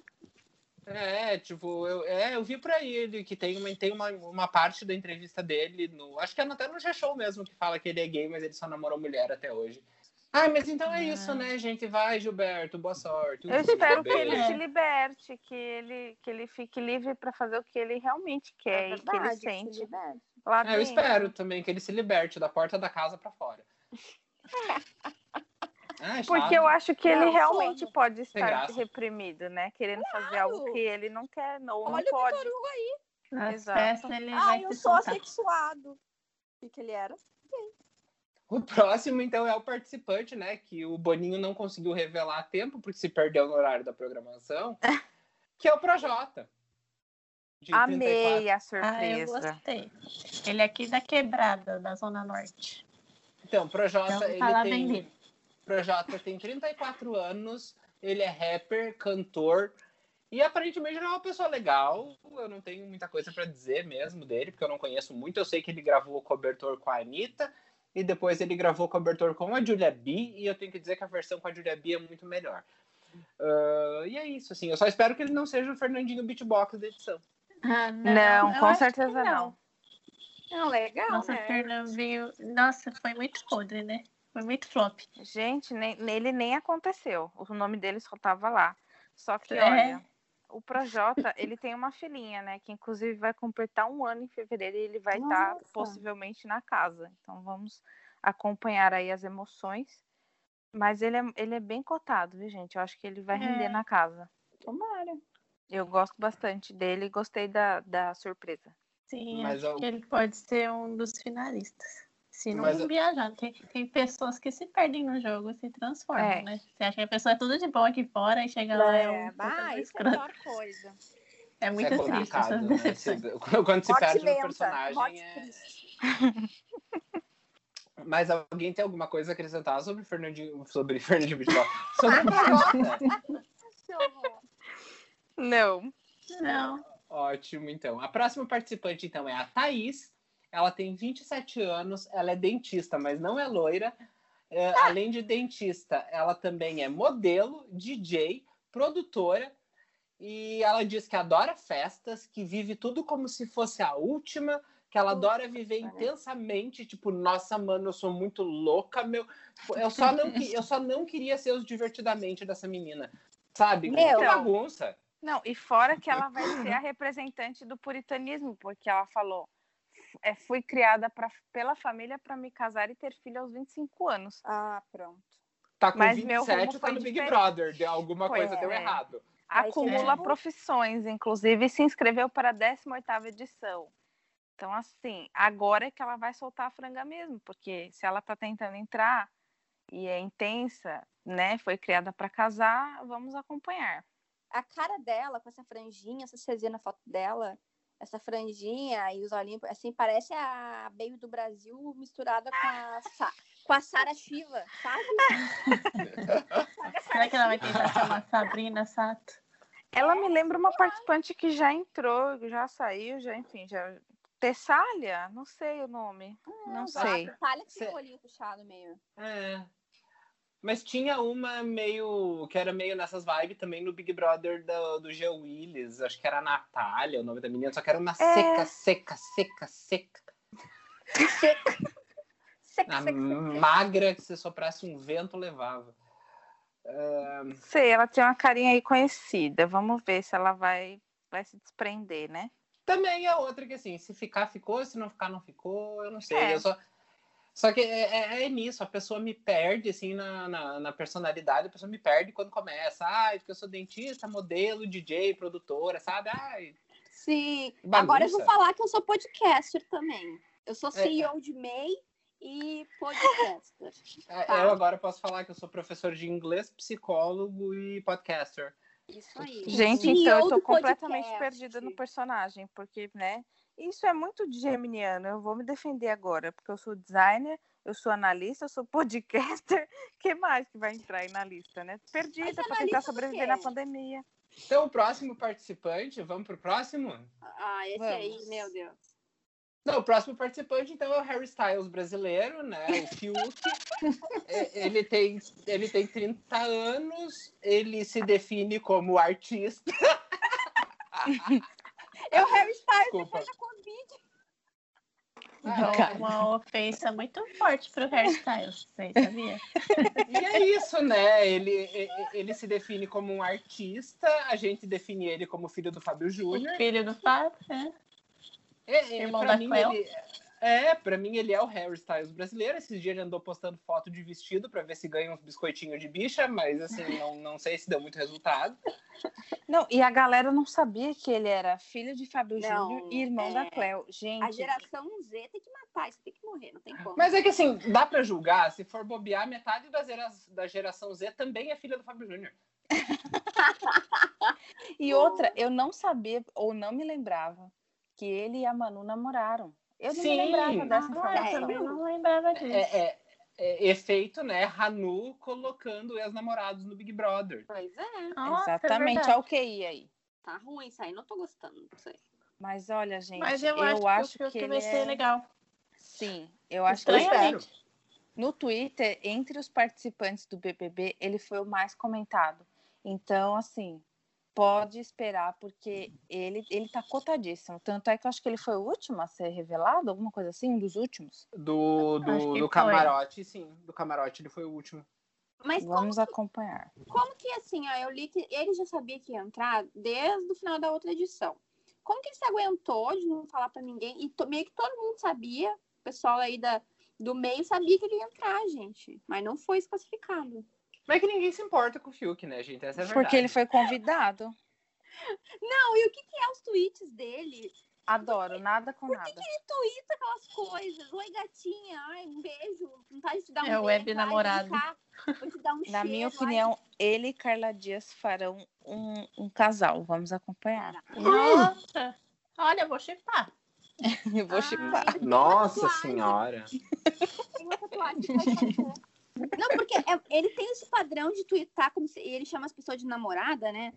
É, tipo, eu, é, eu vi por aí ele que tem, uma, tem uma, uma parte da entrevista dele, no, acho que é até no G-Show mesmo, que fala que ele é gay, mas ele só namorou mulher até hoje. Ah, mas então é isso, né, gente? Vai, Gilberto, boa sorte. Eu espero que ele se liberte, que ele, que ele fique livre para fazer o que ele realmente quer e que ele É sente se lá É, eu espero também que ele se liberte da porta da casa pra fora. Ah, é Porque eu acho que ele Não, realmente pode estar reprimido, né? Querendo fazer algo Claro. que ele não quer ou não Olha o pode. Vitor Hugo aí. Exato. festas ele Ah, vai eu sou soltar. assexuado. O que, que ele era? O próximo, então, é o participante, né? Que o Boninho não conseguiu revelar a tempo, porque se perdeu no horário da programação, que é o Projota. de 34. Amei a Ah, eu surpresa. gostei. Ele é aqui da quebrada, da Zona Norte. Então, Projota, Então, ele tá tem. Projota tem 34 anos, ele é rapper, cantor. E aparentemente ele é uma pessoa legal. Eu não tenho muita coisa pra dizer mesmo dele, porque eu não conheço muito. Eu sei que ele gravou o cobertor com a Anitta. E depois ele gravou o cobertor com a Julia B. E eu tenho que dizer que a versão com a Julia B é muito melhor. Ah, e é isso, assim. Eu só espero que ele não seja o Fernandinho Beatbox da edição. Ah, Não, eu com certeza não. Não, legal, Nossa, né? Fernandinho. Nossa, foi muito podre, né? Foi muito flop. Gente, nem, nele nem aconteceu. O nome dele só tava lá. Só que, É. olha, o Projota, ele tem uma filhinha, né? Que inclusive vai completar um ano em fevereiro e ele vai estar Nossa. possivelmente na casa. Então vamos acompanhar aí as emoções. Mas ele é, ele é bem cotado, viu, gente? Eu acho que ele vai render É. na casa. Tomara. Eu gosto bastante dele e gostei da, da surpresa. Sim, Mas acho eu- que ele pode ser um dos finalistas. Se não Mas eu- viajar. Tem, tem pessoas que se perdem no jogo e se transformam, É. né? Você acha que a pessoa é tudo de bom aqui fora e chega lá é É, um totalmente isso é a pior coisa. É muito é triste complicado, essas né? decepções. Quando se Morte perde no lenta, personagem. morte é-. Mas alguém tem alguma coisa a acrescentar sobre Fernandinho, sobre Fernandinho Beatbox? Sobre horror. Não. Não. Ótimo, então. A próxima participante, então, é a Thaís. Ela tem 27 anos, ela é dentista, mas não é loira. É, além de dentista, ela também é modelo, DJ, produtora. E ela diz que adora festas, que vive tudo como se fosse a última, que ela adora viver intensamente, tipo, nossa, mano, eu sou muito louca, meu. Eu só não, eu só não queria ser os divertidamente dessa menina. Sabe? Meu, que bagunça. Não, e fora que ela vai ser a representante do puritanismo, porque ela falou: é, fui criada pra, pela família para me casar e ter filho aos 25 anos. Ah, pronto. Tá com Mas meu 27 rumo tá foi no Big diferente. Brother, de alguma Pois coisa deu é. errado. Aí Acumula que- profissões, inclusive se inscreveu para a 18ª edição. Então, assim, agora é que ela vai soltar a franga mesmo, porque se ela tá tentando entrar e é intensa, né, foi criada para casar, vamos acompanhar. A cara dela, com essa franjinha, se vocês viram na foto dela, essa franjinha e os olhinhos, assim, parece a Baby do Brasil misturada com a, Sa com a Sara Shiva, sabe? Será que ela vai tentar uma Sabrina Sato? Ela me lembra uma participante que já entrou, já saiu, já, enfim, já. Tessália? Não sei o nome. Não sei. A Thalia que tem o olhinho puxado meio. É. Mas tinha uma meio. que era meio nessas vibes também no Big Brother do, do G. Willis. Acho que era a Natália, o nome da menina, só que era uma É. seca, seca, seca, seca. Seca, A seca, seca. magra que se soprasse um vento levava. Sei, ela tem uma carinha aí conhecida. Vamos ver se ela vai, vai se desprender, né? Também é outra que assim, se ficar, ficou, se não ficar, não ficou, eu não sei. É. Eu só, só que é, é- é nisso, a pessoa me perde, assim, na, na, na personalidade, a pessoa me perde quando começa. Ai, porque eu sou dentista, modelo, DJ, produtora, sabe? Ai, Sim. Bagunça. Agora eu vou falar que eu sou podcaster também. Eu sou É. CEO de MEI e podcaster. é, Tá. eu agora posso falar que eu sou professor de inglês, psicólogo e podcaster. Isso aí. Gente, CEO então eu tô completamente podcast. perdida no personagem, porque, né? Isso é muito de geminiano. Eu vou me defender agora, porque eu sou designer, eu sou analista, eu sou podcaster. que mais que vai entrar aí na lista, né? Perdida para analista tentar sobreviver na pandemia. Então, o próximo participante, vamos pro próximo? Ah, esse aí, Vamos. meu Deus. Não, o próximo participante, então, é o Harry Styles brasileiro, né? O Fiuk. É, ele, tem, ele tem 30 anos, ele se define como artista. Eu, Harry Styles, depois da Covid. É uma ofensa muito forte pro hairstyles, você sabia? E é isso, né? Ele, ele se define como um artista, a gente define ele como filho do Fábio O Júnior. filho do Fábio, né? É, é, Irmão pra da mim, ele, é, pra mim ele é o Harry Styles brasileiro. Esses dias ele andou postando foto de vestido pra ver se ganha uns biscoitinhos de bicha, mas assim, não, não sei se deu muito resultado. Não, e a galera não sabia que ele era filho de Fábio Não, Júnior e irmão é. da Cleo. Gente, A geração Z tem que matar, isso tem que morrer, não tem como. Mas é que assim, dá pra julgar, se for bobear, metade da, gera, da geração Z também é filha do Fábio Júnior. E outra, eu não sabia ou não me lembrava que ele e a Manu namoraram. Eu não Sim. lembrava dessa Ah, eu também não lembrava disso. É, é- é efeito, né? Hanu colocando ex-namorados no Big Brother. Pois é, Nossa, é Exatamente, olha o QI aí. tá ruim isso aí, não tô gostando, não sei. Mas olha, gente, Mas eu, eu, acho, acho que, que, vai ele ser é... legal. Sim, eu acho que Estranhamente. no Twitter, entre os participantes do BBB, ele foi o mais comentado. Então, assim, pode esperar, porque ele, ele tá cotadíssimo. Tanto é que eu acho que ele foi o último a ser revelado, alguma coisa assim, um dos últimos. Do, do, do foi. camarote, sim. Do camarote ele foi o último. Mas como, Vamos acompanhar. como que assim, ó, eu li que ele já sabia que ia entrar desde o final da outra edição. Como que ele se aguentou de não falar pra ninguém? E to- meio que todo mundo sabia, o pessoal aí da, do meio sabia que ele ia entrar, gente. Mas não foi especificado. Mas é que ninguém se importa com o Fiuk, né, gente? Essa é a verdade. Porque ele foi convidado. Não, e o que, que é os tweets dele? Adoro, nada com nada. Ele twitta aquelas coisas. Oi, gatinha. Ai, um beijo. Vontade de te dar um É beijo. o web ai, namorado. cá, Vou te dar um Na minha cheiro, ai, opinião, ele e Carla Dias farão um, um casal. Vamos acompanhar. Nossa! Olha, eu vou chipar. Eu vou Ah, chipar. Nossa senhora. Tem uma tatuagem que. Não, porque é- ele tem esse padrão de twittar como se ele chama as pessoas de namorada, né?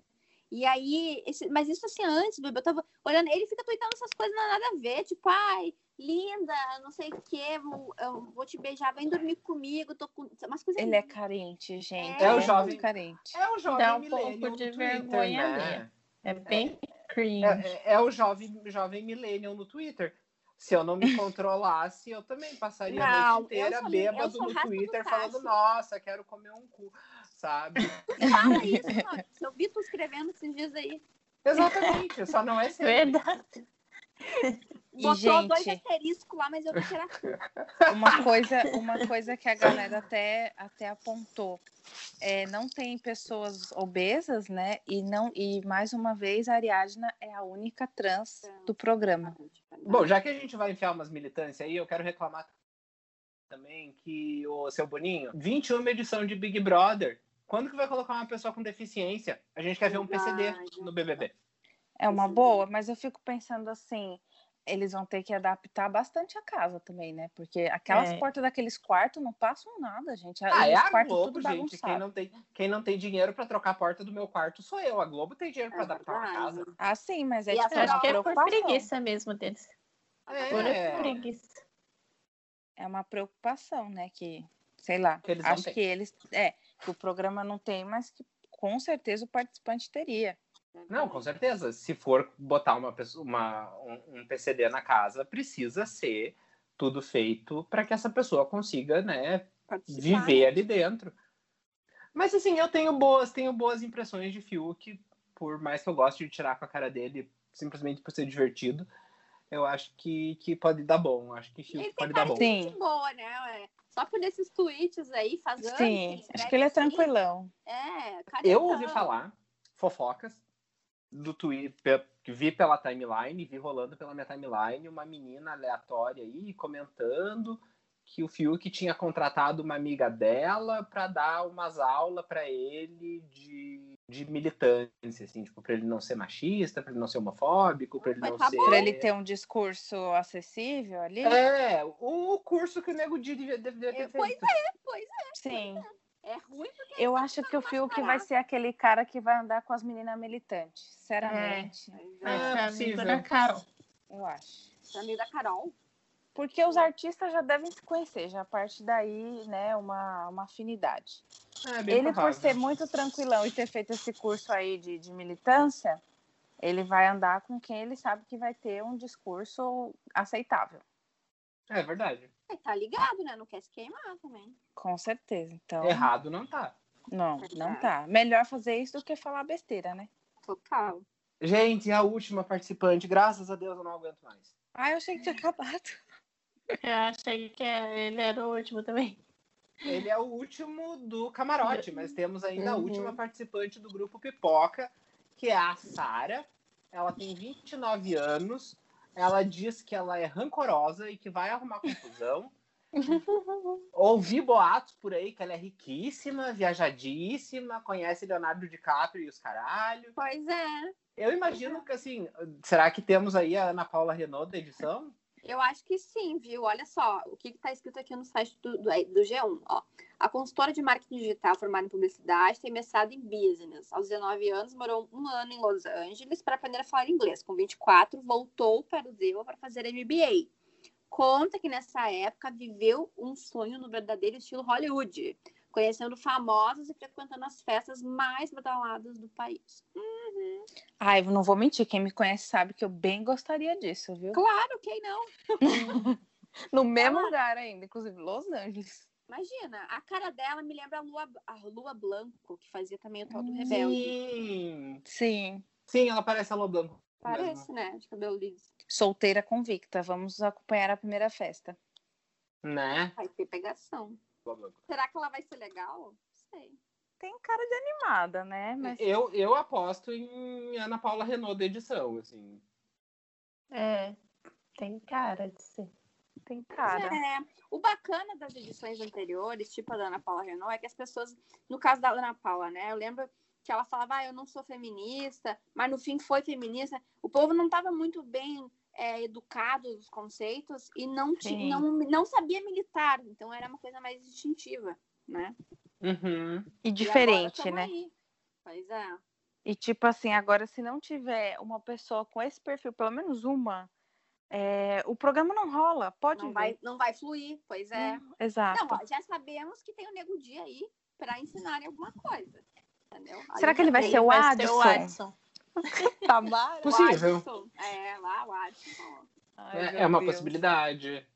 E aí, esse- mas isso assim antes, Bibi, eu tava olhando, ele fica tweetando essas coisas não nada a ver, tipo, ai, linda, não sei o quê, vou, eu vou te beijar, vem dormir comigo, tô com umas coisas. Ele é carente, gente. É ele o é jovem- muito carente. É o jovem Dá um pouco de Twitter, vergonha né? alheia. É bem cringe. É, é- é o jovem, jovem millennial no Twitter. Se eu não me controlasse, eu também passaria a Não, noite inteira sou- bêbado no Twitter falando, nossa, quero comer um cu, sabe? Fala isso, mano. Se eu vi tu escrevendo esses dias aí. Exatamente, só não é sempre. Verdade. E, Botou dois gente- asteriscos lá, mas eu que era. Uma coisa, uma coisa que a galera até, até apontou. É, não tem pessoas obesas, né? E, não, e mais uma vez, a Ariadna é a única trans do programa. Bom, já que a gente vai enfiar umas militâncias aí, eu quero reclamar também que o seu Boninho, 21 edição de Big Brother. Quando que vai colocar uma pessoa com deficiência? A gente quer ver um PCD no BBB. É uma boa, mas eu fico pensando assim, eles vão ter que adaptar bastante a casa também, né? Porque aquelas É. portas daqueles quartos não passam nada, gente. Ah, é a quartos Globo, tudo gente. Quem não, tem, quem não tem dinheiro pra trocar a porta do meu quarto sou eu. A Globo tem dinheiro pra É adaptar verdade. casa. Ah, sim, mas é tipo acho que é por preguiça mesmo deles. É, preguiça. É uma preocupação, né? Que, sei lá, Que acho que eles. É, que o programa não tem, mas que com certeza o participante teria. Não, com certeza. Se for botar uma, pessoa- uma, um, um PCD na casa, precisa ser tudo feito para que essa pessoa consiga, né, Participar, viver né? ali dentro. Mas assim, eu tenho boas, tenho boas impressões de Fiuk, por mais que eu goste de tirar com a cara dele, simplesmente por ser divertido. Eu acho que, que pode dar bom. Acho que Fiuk Ele tem pode dar bom. de Sim. boa, né? Só por esses tweets aí, faz anos. Sim, acho que ele é assim. tranquilão. É, Eu ouvi falar fofocas do Twitter, vi pela timeline, vi rolando pela minha timeline, uma menina aleatória aí comentando que o Fiuk tinha contratado uma amiga dela para dar umas aulas para ele de, de militância, assim, tipo, para ele não ser machista, para ele não ser homofóbico, para ele Mas não tá ser. Pra ele ter um discurso acessível ali. É, o curso que o Nego devia ter É, pois feito. Pois é, Sim. é ruim porque Eu acho que o Fiuk vai ser aquele cara que vai andar com as meninas militantes. Sinceramente. É possível. amigo da Carol. Eu acho. é amigo da Carol. Porque os artistas já devem se conhecer, já a partir daí, né, uma, uma afinidade. É, ele, por ser muito tranquilão e ter feito esse curso aí de, de militância, ele vai andar com quem ele sabe que vai ter um discurso aceitável. É verdade. É, tá ligado, né? Não quer se queimar também. Com certeza. Então, Errado não tá. não, não Verdade. tá. Melhor fazer isso do que falar besteira, né? Total. Gente, a última participante, graças a Deus eu não aguento mais. Ah, eu achei que tinha acabado. Eu achei que é- ele era o último também. Ele é o último do camarote, mas temos ainda a Uhum. última participante do grupo Pipoca, que é a Sara. Ela tem 29 anos. Ela diz que ela é rancorosa e que vai arrumar confusão. Ouvi boatos por aí que ela é riquíssima, viajadíssima, conhece Leonardo DiCaprio e os caralho. Pois é. Eu imagino que assim, será que temos aí a Ana Paula Renault da edição? Eu acho que sim, viu? Olha só, o que está escrito aqui no site do, do, do G1. Ó. A consultora de marketing digital formada em publicidade tem mestrado em business. Aos 19 anos, morou um ano em Los Angeles para aprender a falar inglês. Com 24, voltou para o Brasil para fazer MBA. Conta que nessa época viveu um sonho no verdadeiro estilo Hollywood, conhecendo famosos e frequentando as festas mais badaladas do país. Ai, não vou mentir, quem me conhece sabe que eu bem gostaria disso, viu? Claro, quem não? No mesmo lugar ainda, inclusive Los Angeles. Imagina, a cara dela me lembra a Lua, a Lua Blanco, que fazia também o tal do Rebelde. Sim. Sim. Sim, ela parece a Lua Blanco. Parece, né? De cabelo liso. Solteira convicta. Vamos acompanhar a primeira festa. Né? Vai ter pegação. Será que ela vai ser legal? Não sei. Tem cara de animada, né? Mas Eu, eu aposto em Ana Paula Renault da edição, assim. É, tem cara de ser. tem cara. É, o bacana das edições anteriores, tipo a da Ana Paula Renault, é que as pessoas, no caso da Ana Paula, né? Eu lembro que ela falava, ah, eu não sou feminista, mas no fim foi feminista. O povo não estava muito bem é, educado nos conceitos e não, ti- não, não sabia militar, então era uma coisa mais instintiva, né? Uhum. E E diferente, agora tamo né? aí. Pois é. E tipo assim, agora se não tiver uma pessoa com esse perfil, pelo menos uma, é, o programa não rola, pode Não vai, não vai fluir, pois é. Hum, Exato. Não, ó, já sabemos que tem o Nego Dia aí para ensinarem alguma coisa. Entendeu? Aí Será que ele vai tem- ser o Vai ser o Adson? Tamara? o Possível. Adson. É, lá o Adson. Ai, É, é uma Deus. possibilidade.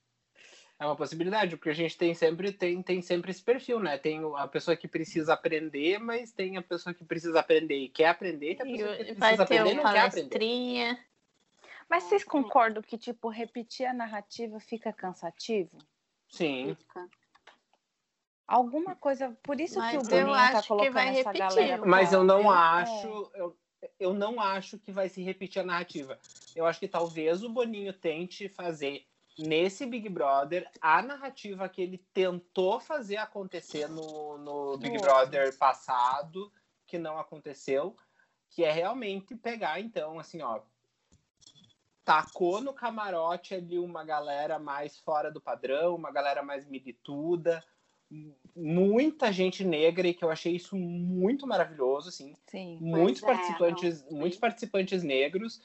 É uma possibilidade, porque a gente tem sempre, tem, tem sempre esse perfil, né? Tem o- a pessoa que precisa aprender, mas tem a pessoa que precisa aprender e quer aprender, e tem a pessoa que precisa aprender e o não quer aprender. Mas vocês concordam que, tipo, repetir a narrativa fica cansativo? Sim. Fica. Alguma coisa. Por isso que Mas o eu Boninho tá acho que colocando vai essa repetir. galera. Mas eu não acho. Eu, eu não acho que vai se repetir a narrativa. Eu acho que talvez o Boninho tente fazer nesse Big Brother a narrativa que ele tentou fazer acontecer no, no Big No Brother passado, que não aconteceu, que é realmente pegar, então, assim, ó. Tacou no camarote ali uma galera mais fora do padrão, uma galera mais milituda, muita gente negra, e que eu achei isso muito maravilhoso, assim Sim. muitos é, participantes, não, muitos participantes negros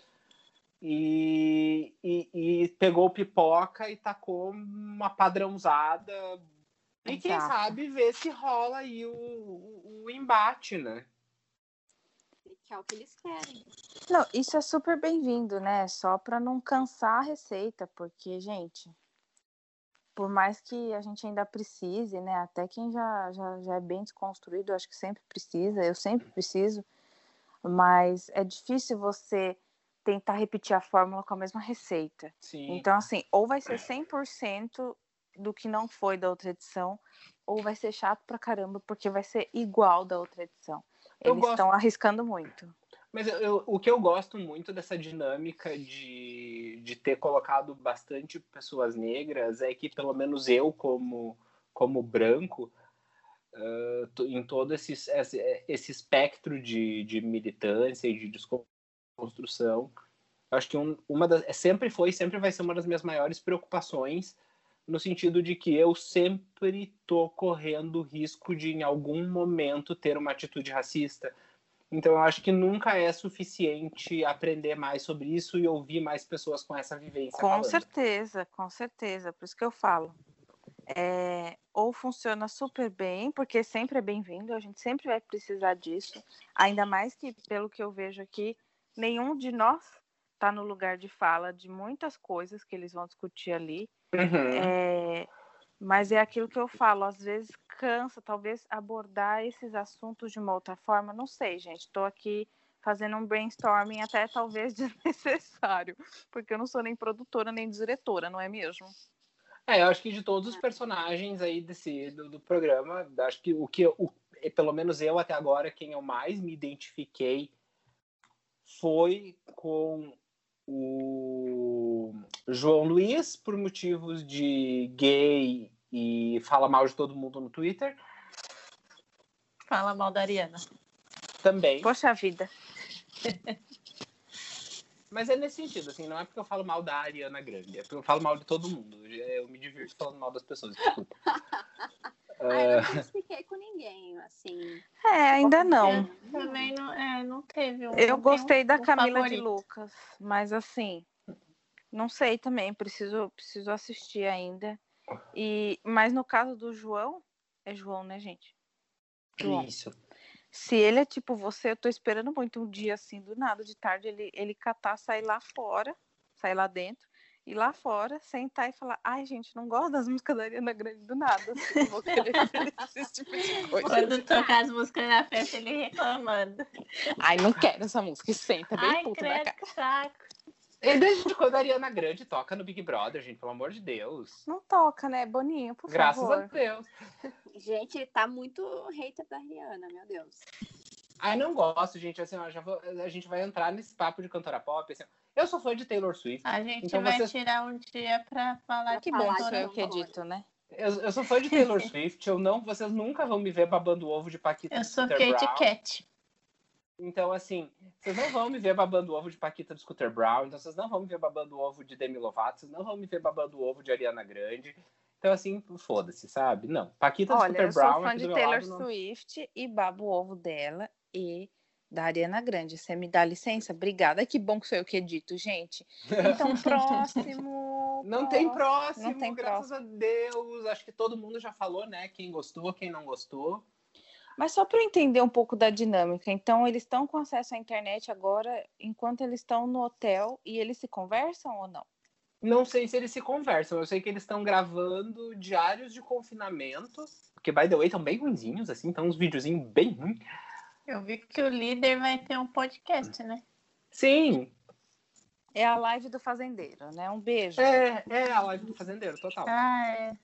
e, e, e pegou pipoca e tacou uma padrãozada. E quem Exato. sabe ver se rola aí o, o, o embate, né? Que é o que eles querem. Não, isso é super bem-vindo, né? Só para não cansar a receita, porque, gente, por mais que a gente ainda precise, né? Até quem já, já, já é bem desconstruído, acho que sempre precisa, eu sempre preciso, mas é difícil você tentar repetir a fórmula com a mesma receita. Sim. Então, assim, ou vai ser 100% do que não foi da outra edição, ou vai ser chato pra caramba, porque vai ser igual da outra edição. Eu Eles gosto- estão arriscando muito. Mas eu- eu- o que eu gosto muito dessa dinâmica de, de ter colocado bastante pessoas negras é que, pelo menos eu, como, como branco, to- em todo esse, esse, espectro de, de militância e de desconstrução, acho que um, uma das, sempre foi sempre vai ser uma das minhas maiores preocupações, no sentido de que eu sempre tô correndo risco de, em algum momento, ter uma atitude racista. Então, eu acho que nunca é suficiente aprender mais sobre isso e ouvir mais pessoas com essa vivência. Com falando. certeza, com certeza. Por isso que eu falo. É, ou funciona super bem, porque sempre é bem-vindo, a gente sempre vai precisar disso. Ainda mais que, pelo que eu vejo aqui, nenhum de nós está no lugar de fala de muitas coisas que eles vão discutir ali. Uhum. É, mas é aquilo que eu falo, às vezes cansa, talvez abordar esses assuntos de uma outra forma. Não sei, gente. Estou aqui fazendo um brainstorming até talvez desnecessário, porque eu não sou nem produtora nem diretora, não é mesmo? É, eu acho que de todos os personagens aí desse, do, do programa, acho que o que eu- o, pelo menos eu até agora, quem eu mais me identifiquei foi com o João Luiz, por motivos de gay e fala mal de todo mundo no Twitter, Fala mal da Ariana. também. Poxa vida. Mas é nesse sentido, assim, não é porque eu falo mal da Ariana Grande, é porque eu falo mal de todo mundo. Eu me divirto falando mal das pessoas, desculpa. Ah, eu não expliquei com ninguém, assim. É, ainda não. Também não, é, não teve um. Eu gostei um- da um Camila de favorito. Lucas, mas assim, não sei também, preciso, preciso assistir ainda. E, mas no caso do João, é João, né, gente? João. Isso. Se ele é tipo você, eu tô esperando muito um dia assim, do nada, de tarde, ele, ele catar, sair lá fora, sair lá dentro, ir lá fora, sentar e falar, ai, gente, não gosto das músicas da Ariana Grande do nada. Assim, vou querer esse tipo de coisa. Quando tocar as músicas na festa, ele reclamando. Ai, não quero essa música, e senta bem Ai, puta da credo, cara. que saco. E desde quando a Ariana Grande toca no Big Brother, gente, pelo amor de Deus. Não toca, né, Boninho, por Graças favor. a Deus. Gente, tá muito hater da Rihanna, meu Deus. Ai, não gosto, gente. Assim, ó, já vou- a gente vai entrar nesse papo de cantora pop. Assim, eu sou fã de Taylor Swift. A gente Então vai vocês- tirar um dia pra falar Que bom de sou eu que edito, né? Eu, eu sou fã de Taylor Swift. Eu não, vocês nunca vão me ver babando o ovo de Paquita Eu sou Scooter Kate Brown. Cat. Então, assim, vocês não vão me ver babando o ovo de Paquita do Scooter Brown. Então, vocês não vão me ver babando o ovo de Demi Lovato. Vocês não vão me ver babando o ovo de Ariana Grande. Então, assim, foda-se, sabe? Não. Paquita do Olha, Scooter eu sou Brown fã de Taylor lado, não- Swift e babo o ovo dela e da Ariana Grande. Você me dá licença? Obrigada. Que bom que sou eu que edito, gente. Então, próximo. Não tem próximo, Não tem graças a Deus. Acho que todo mundo já falou, né? Quem gostou, quem não gostou. Mas só para eu entender um pouco da dinâmica. Então, eles estão com acesso à internet agora, enquanto eles estão no hotel e eles se conversam ou não? Não sei se eles se conversam. Eu sei que eles estão gravando diários de confinamento. Porque, by the way, estão bem ruinzinhos, assim. Estão uns videozinhos bem ruins. Eu vi que o líder vai ter um podcast, né? Sim, É a live do fazendeiro, né? Um beijo. é, é a live do fazendeiro, total. Ah, é.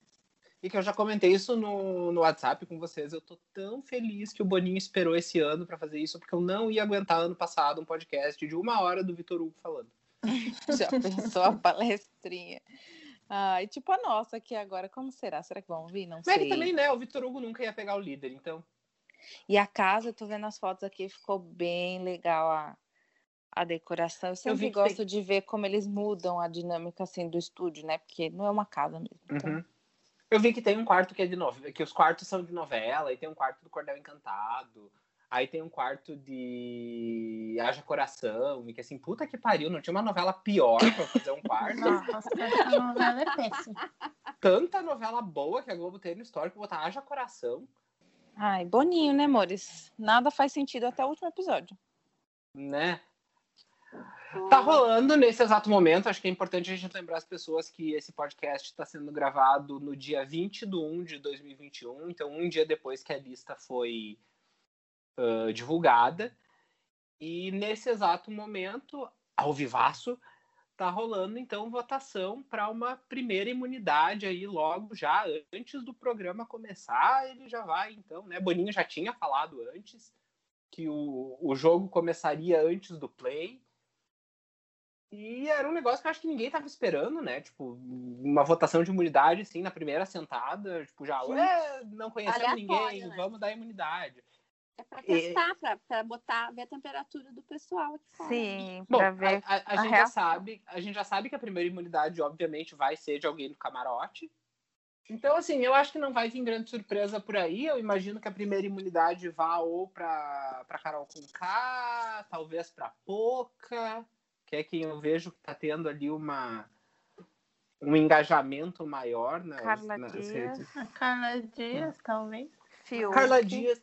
E que eu já comentei isso no, no WhatsApp com vocês. Eu tô tão feliz que o Boninho esperou esse ano pra fazer isso, porque eu não ia aguentar ano passado um podcast de uma hora do Vitor Hugo falando. Já pensou a palestrinha? Ah, e tipo a nossa aqui agora, como será? Será que vão vir? Não Mas sei. que também, né? O Vitor Hugo nunca ia pegar o líder, então. E a casa, eu tô vendo as fotos aqui, ficou bem legal a, a decoração. Eu sempre que gosto de ver como eles mudam a dinâmica assim do estúdio, né? Porque não é uma casa mesmo. Então, Uhum. Eu vi que tem um quarto que é de novela, que os quartos são de novela, e tem um quarto do Cordel Encantado. Aí tem um quarto de Haja Coração, e que assim, puta que pariu, não tinha uma novela pior pra fazer um quarto. Nossa, essa novela é péssima. Tanta novela boa que a Globo tem no histórico, botar Haja Coração, Ai, boninho, né, amores? Nada faz sentido até o último episódio. né? Tá rolando nesse exato momento. Acho que é importante a gente lembrar as pessoas que esse podcast está sendo gravado no dia 20 de 1 de 2021, então um dia depois que a lista foi ah, divulgada. E nesse exato momento, ao vivaço, tá rolando então votação para uma primeira imunidade aí logo já antes do programa começar, ele já vai então, né? Boninho já tinha falado antes que o, o jogo começaria antes do play. E era um negócio que eu acho que ninguém tava esperando, né? Tipo, uma votação de imunidade, assim, na primeira sentada, tipo, já, ué, não conhecemos Aleatório, ninguém, né? vamos dar imunidade. É pra testar, pra, pra botar, ver a temperatura do pessoal aqui fora. Sim, Bom, pra a, ver. a- a a gente já sabe, a gente já sabe que a primeira imunidade, obviamente, vai ser de alguém do camarote. Então, assim, eu acho que não vai vir grande surpresa por aí. Eu imagino que a primeira imunidade vá ou pra, pra Carol com K, talvez pra Poca, que é quem eu vejo que tá tendo ali uma um engajamento maior nas, Carla nas Dias. redes. A Carla Dias, talvez. Fiuk. Carla Dias,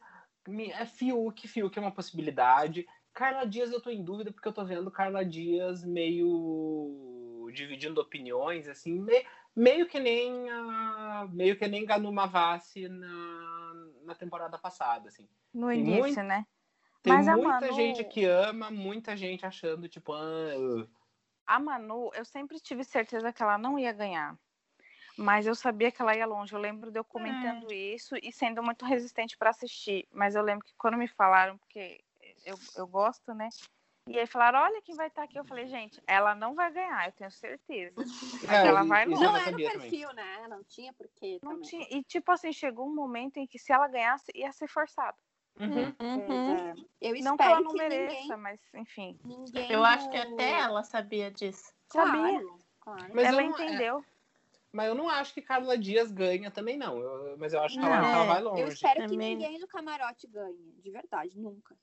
é Fiuk, Fiuk é uma possibilidade. Carla Dias eu tô em dúvida porque eu tô vendo Carla Dias meio dividindo opiniões, assim, me- meio que nem a, meio que nem Ganu Mavassi na, na temporada passada, assim. No Tem início, muito- né? Tem Mas muita Manu- gente que ama, muita gente achando, tipo, ah, uh. A Manu, eu sempre tive certeza que ela não ia ganhar. Mas eu sabia que ela ia longe. Eu lembro de eu comentando isso e sendo muito resistente para assistir. Mas eu lembro que quando me falaram, porque eu, eu gosto, né? E aí falaram: olha quem vai estar aqui. Eu falei: gente, ela não vai ganhar, eu tenho certeza. Mas É, ela e- vai longe. Não era o sabia também. perfil, né? Não tinha porquê Não também. tinha... E tipo assim, chegou um momento em que se ela ganhasse, ia ser forçado. Uhum. Uhum. É, Eu espero Não que ela não que mereça, ninguém, mas enfim. ninguém Eu acho que até ela sabia disso. Sabia. Claro, claro. Mas ela não- é, entendeu. Mas eu não acho que Carla Dias ganha também, não. Eu- mas eu acho que ela, que ela É, vai Eu longe. espero que Também. ninguém do camarote ganhe. De verdade, nunca.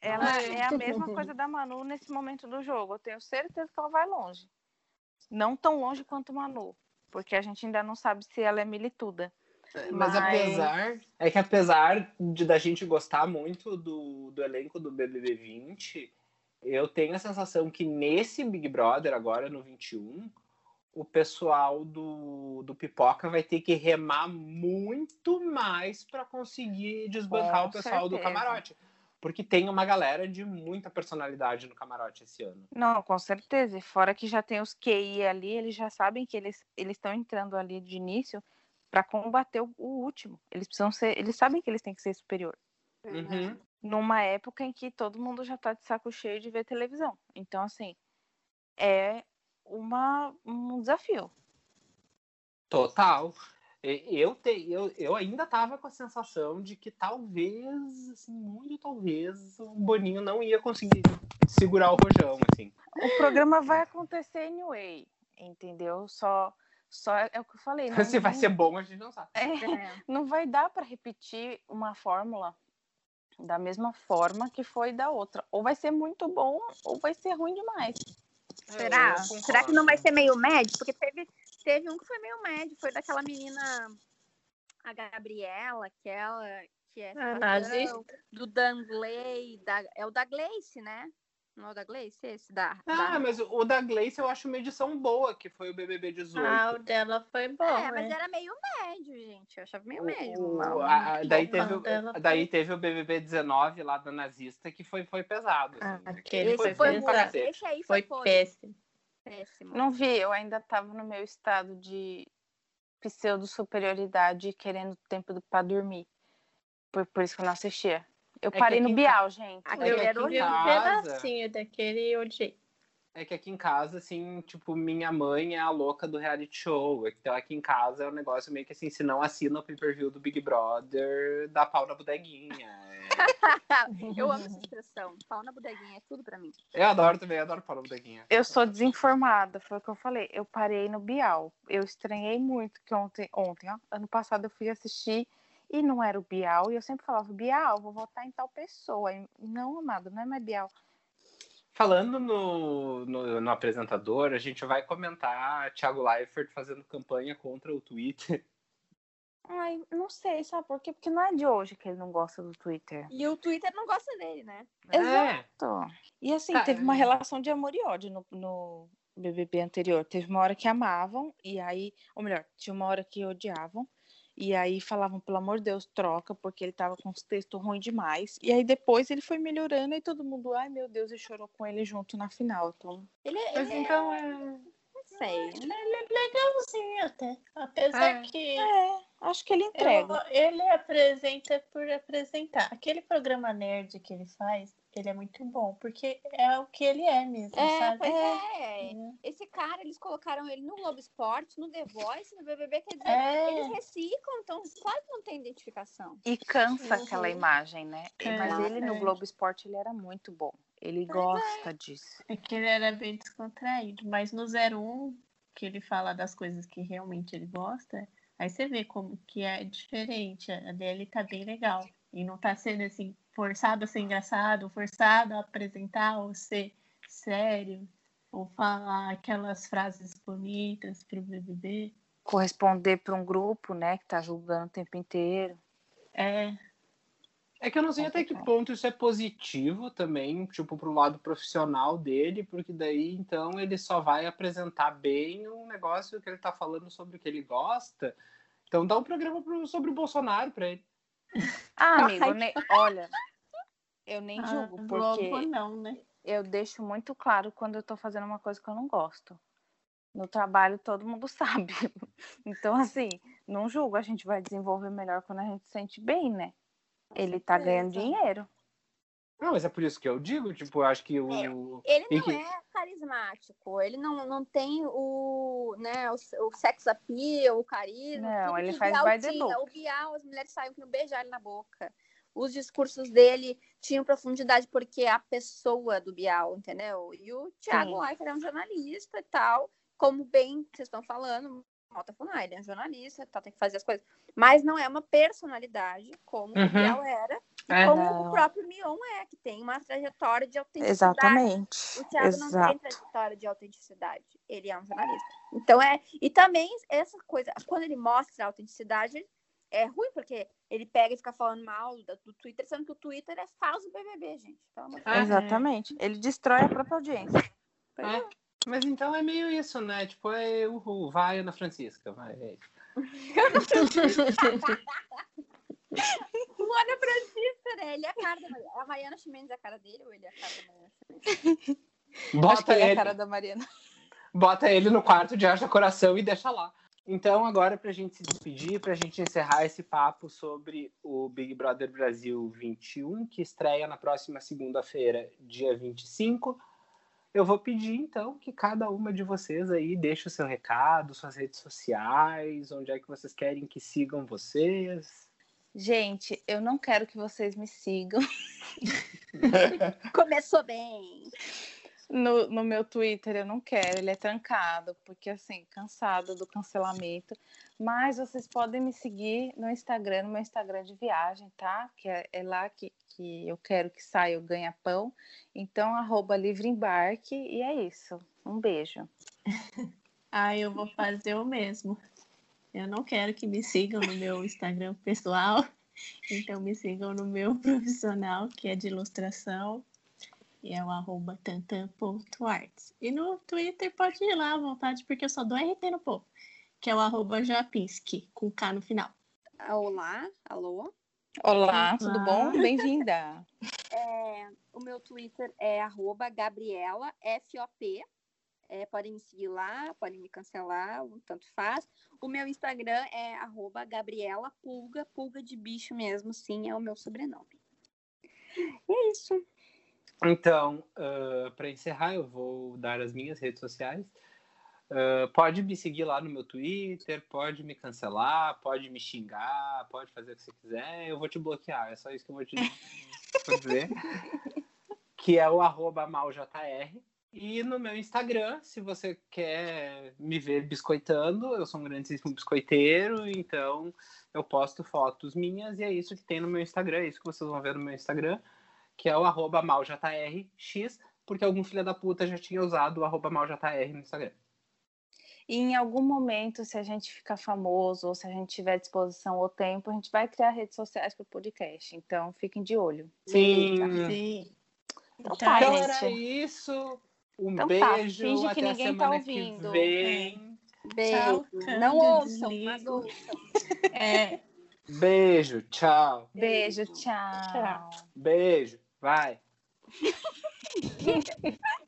Ela Ai. é a mesma coisa da Manu nesse momento do jogo. Eu tenho certeza que ela vai longe. Não tão longe quanto Manu. Porque a gente ainda não sabe se ela é milituda. Mas, Mas- apesar. É que apesar de da gente gostar muito do, do elenco do BBB 20, eu tenho a sensação que nesse Big Brother, agora no 21, o pessoal do, do Pipoca vai ter que remar muito mais para conseguir desbancar Com o pessoal do certeza. camarote. Porque tem uma galera de muita personalidade no camarote esse ano. Não, com certeza. E fora que já tem os QI ali, eles já sabem que eles eles estão entrando ali de início para combater o, o último. Eles precisam ser, eles sabem que eles têm que ser superior. Uhum. Numa época em que todo mundo já tá de saco cheio de ver televisão. Então, assim, é uma, um desafio. Total. Eu, te, eu, eu ainda tava com a sensação de que talvez, assim, muito talvez, o Boninho não ia conseguir segurar o rojão, assim. O programa vai acontecer anyway, entendeu? Só, só é, é o que eu falei. Não, Se vai não- ser bom, a gente não sabe. é, não vai dar para repetir uma fórmula Da mesma forma que foi da outra. Ou vai ser muito bom, ou vai ser ruim demais. Será? É, Será que não vai ser meio médio? Porque teve, teve um que foi meio médio, foi daquela menina, a Gabriela, aquela que é Ah, do Dan Glay, da, é o da Gleice, né? Não é o da Gleice esse? Da, Ah, da... mas o da Gleice eu acho uma edição boa, que foi o BBB 18. Ah, o dela foi bom. É, mas né? era meio médio, gente. Eu achava meio O- médio. o- Mal. a- a- daí, teve, O daí teve o BBB 19 lá da nazista, que foi, foi pesado. Ah, assim. aquele Esse foi foi, cacete. esse aí foi, Foi péssimo. péssimo. Não vi, eu ainda estava no meu estado de pseudo-superioridade, querendo tempo para dormir. Por, por isso que eu não assistia. Eu que parei no Bial, gente. Aquele Eu era um pedacinho daquele e odiei. É que aqui em casa, assim, tipo, minha mãe é a louca do reality show. Então aqui em casa é um negócio meio que assim, se não assina o pay-per-view do Big Brother, dá pau na bodeguinha. É. Eu amo essa expressão. Pau na bodeguinha, é tudo pra mim. Eu adoro também, adoro pau na bodeguinha. Eu sou desinformada, foi o que eu falei. Eu parei no Bial. Eu estranhei muito que ontem, ontem, ó, ano passado eu fui assistir e não era o Bial. E eu sempre falava, Bial, vou votar em tal pessoa. E, não, amado, não é mais Bial. Falando no, no, no apresentador, a gente vai comentar Thiago Leifert fazendo campanha contra o Twitter. Ai, não sei, sabe por quê? Porque não é de hoje que ele não gosta do Twitter. E o Twitter não gosta dele, né? Exato. E assim, Tá, teve uma é. relação de amor e ódio no, no BBB anterior. Teve uma hora que amavam, e aí, ou melhor, tinha uma hora que odiavam, e aí falavam, pelo amor de Deus, troca, porque ele tava com os textos ruins demais. E aí depois ele foi melhorando e todo mundo, ai meu Deus, e chorou com ele junto na final. Então, Ele, Mas ele então é. não sei. Ele é legalzinho até. Apesar É. que é, acho que ele eu- entrega. ele apresenta por apresentar. Aquele programa nerd que ele faz, ele é muito bom, porque é o que ele é mesmo, É, sabe? pois é. É. Esse cara, eles colocaram ele no Globo Esporte, no The Voice, no BBB, quer dizer, É. eles reciclam, então claro que não tem identificação. E cansa Uhum. aquela imagem, né? Mas ele no é. Globo Esporte, ele era muito bom. Ele gosta disso. É que ele era bem descontraído, mas no 01, que ele fala das coisas que realmente ele gosta, aí você vê como que é diferente. A dele tá bem legal. E não tá sendo assim, forçado a ser engraçado, forçado a apresentar ou ser sério, ou falar aquelas frases bonitas pro BBB. Corresponder para um grupo, né, que tá julgando o tempo inteiro. É, É que eu não sei até que ponto isso é positivo também, tipo, pro lado profissional dele, porque daí então ele só vai apresentar bem um negócio que ele tá falando sobre o que ele gosta. Então dá um programa pro- sobre o Bolsonaro pra ele. Ah, amigo, olha, eu nem julgo, Ah, Globo porque não, né? eu deixo muito claro quando eu tô fazendo uma coisa que eu não gosto. No trabalho todo mundo sabe. Então, assim, não julgo, a gente vai desenvolver melhor quando a gente se sente bem, né? Ele tá ganhando dinheiro. Não, mas é por isso que eu digo, tipo, eu acho que o. Ele E não que- é carismático, ele não, não tem o, né, o, o sex appeal, o carisma. Não, ele faz by the tinha. book. O Bial, as mulheres saíam que não beijar ele na boca. Os discursos dele tinham profundidade porque é a pessoa do Bial, entendeu? E o Thiago. Leifert é um jornalista e tal, como bem vocês estão falando, Mota Funai, ele é um jornalista, tá, tem que fazer as coisas. Mas não é uma personalidade como Uhum. o Bial era, É. como Não. o próprio Mion é, que tem uma trajetória de autenticidade. Exatamente. O Thiago não tem Exato. trajetória de autenticidade. Ele é um jornalista. Então é. E também essa coisa, quando ele mostra a autenticidade, é ruim, porque ele pega e fica falando mal do, Twitter, sendo que o Twitter é falso BBB, gente. De Deus. É. Exatamente. Ele destrói a própria audiência. É. Mas então é meio isso, né? Tipo, é uhul, vai Ana Francisca, vai. é isso. O Ana Francisca, né? Ele é a cara da Mariana. A Mariana Chimenez é a cara dele ou ele é a cara da Mariana Chimenez? Bota ele é ele, a cara da Mariana. bota ele no quarto de haja coração e deixa lá. Então, agora, pra gente se despedir, pra gente encerrar esse papo sobre o Big Brother Brasil 21, que estreia na próxima segunda-feira, dia 25. Eu vou pedir, então, que cada uma de vocês aí deixe o seu recado, suas redes sociais, onde é que vocês querem que sigam vocês. Gente, eu não quero que vocês me sigam Começou bem. no, no meu Twitter, eu não quero, ele é trancado, porque assim, cansada do cancelamento. Mas vocês podem me seguir no Instagram, no meu Instagram de viagem, tá? Que é, é lá que, que eu quero que saia o ganha-pão. Então, arroba livre embarque e é isso. Um beijo. ah, eu vou fazer o mesmo. Eu não quero que me sigam no meu Instagram pessoal, então me sigam no meu profissional, que é de ilustração, e é o arroba tantan.arts. E no Twitter pode ir lá à vontade, porque eu só dou RT no povo, que é o arroba Japinski, com K no final. Olá, alô? Olá, tudo bom? Bem-vinda. É, o meu Twitter é arroba Gabriela FOP. É, podem me seguir lá, podem me cancelar, tanto faz. O meu Instagram é arroba Gabriela Pulga, pulga de bicho mesmo, sim, é o meu sobrenome. E é isso. Então, uh, para encerrar, eu vou dar as minhas redes sociais. Uh, pode me seguir lá no meu Twitter, pode me cancelar, pode me xingar, pode fazer o que você quiser, eu vou te bloquear. É só isso que eu vou te dizer. que é o arroba maljr. E no meu Instagram, se você quer me ver biscoitando, eu sou um grandíssimo biscoiteiro, então eu posto fotos minhas e é isso que tem no meu Instagram, é isso que vocês vão ver no meu Instagram, que é o arroba maljrx, porque algum filho da puta já tinha usado o arroba maljr no Instagram. E em algum momento, se a gente ficar famoso ou se a gente tiver disposição ou tempo, a gente vai criar redes sociais para o podcast. Então, fiquem de olho. Sim. Sim. Então, tá, então era isso. Um então, beijo. Tá. Finge até que ninguém tá ouvindo. Vem. É. Beijo. Tchau, Não ouçam, mas ouçam. É. Beijo, tchau. Beijo, tchau. Tchau. Beijo, vai.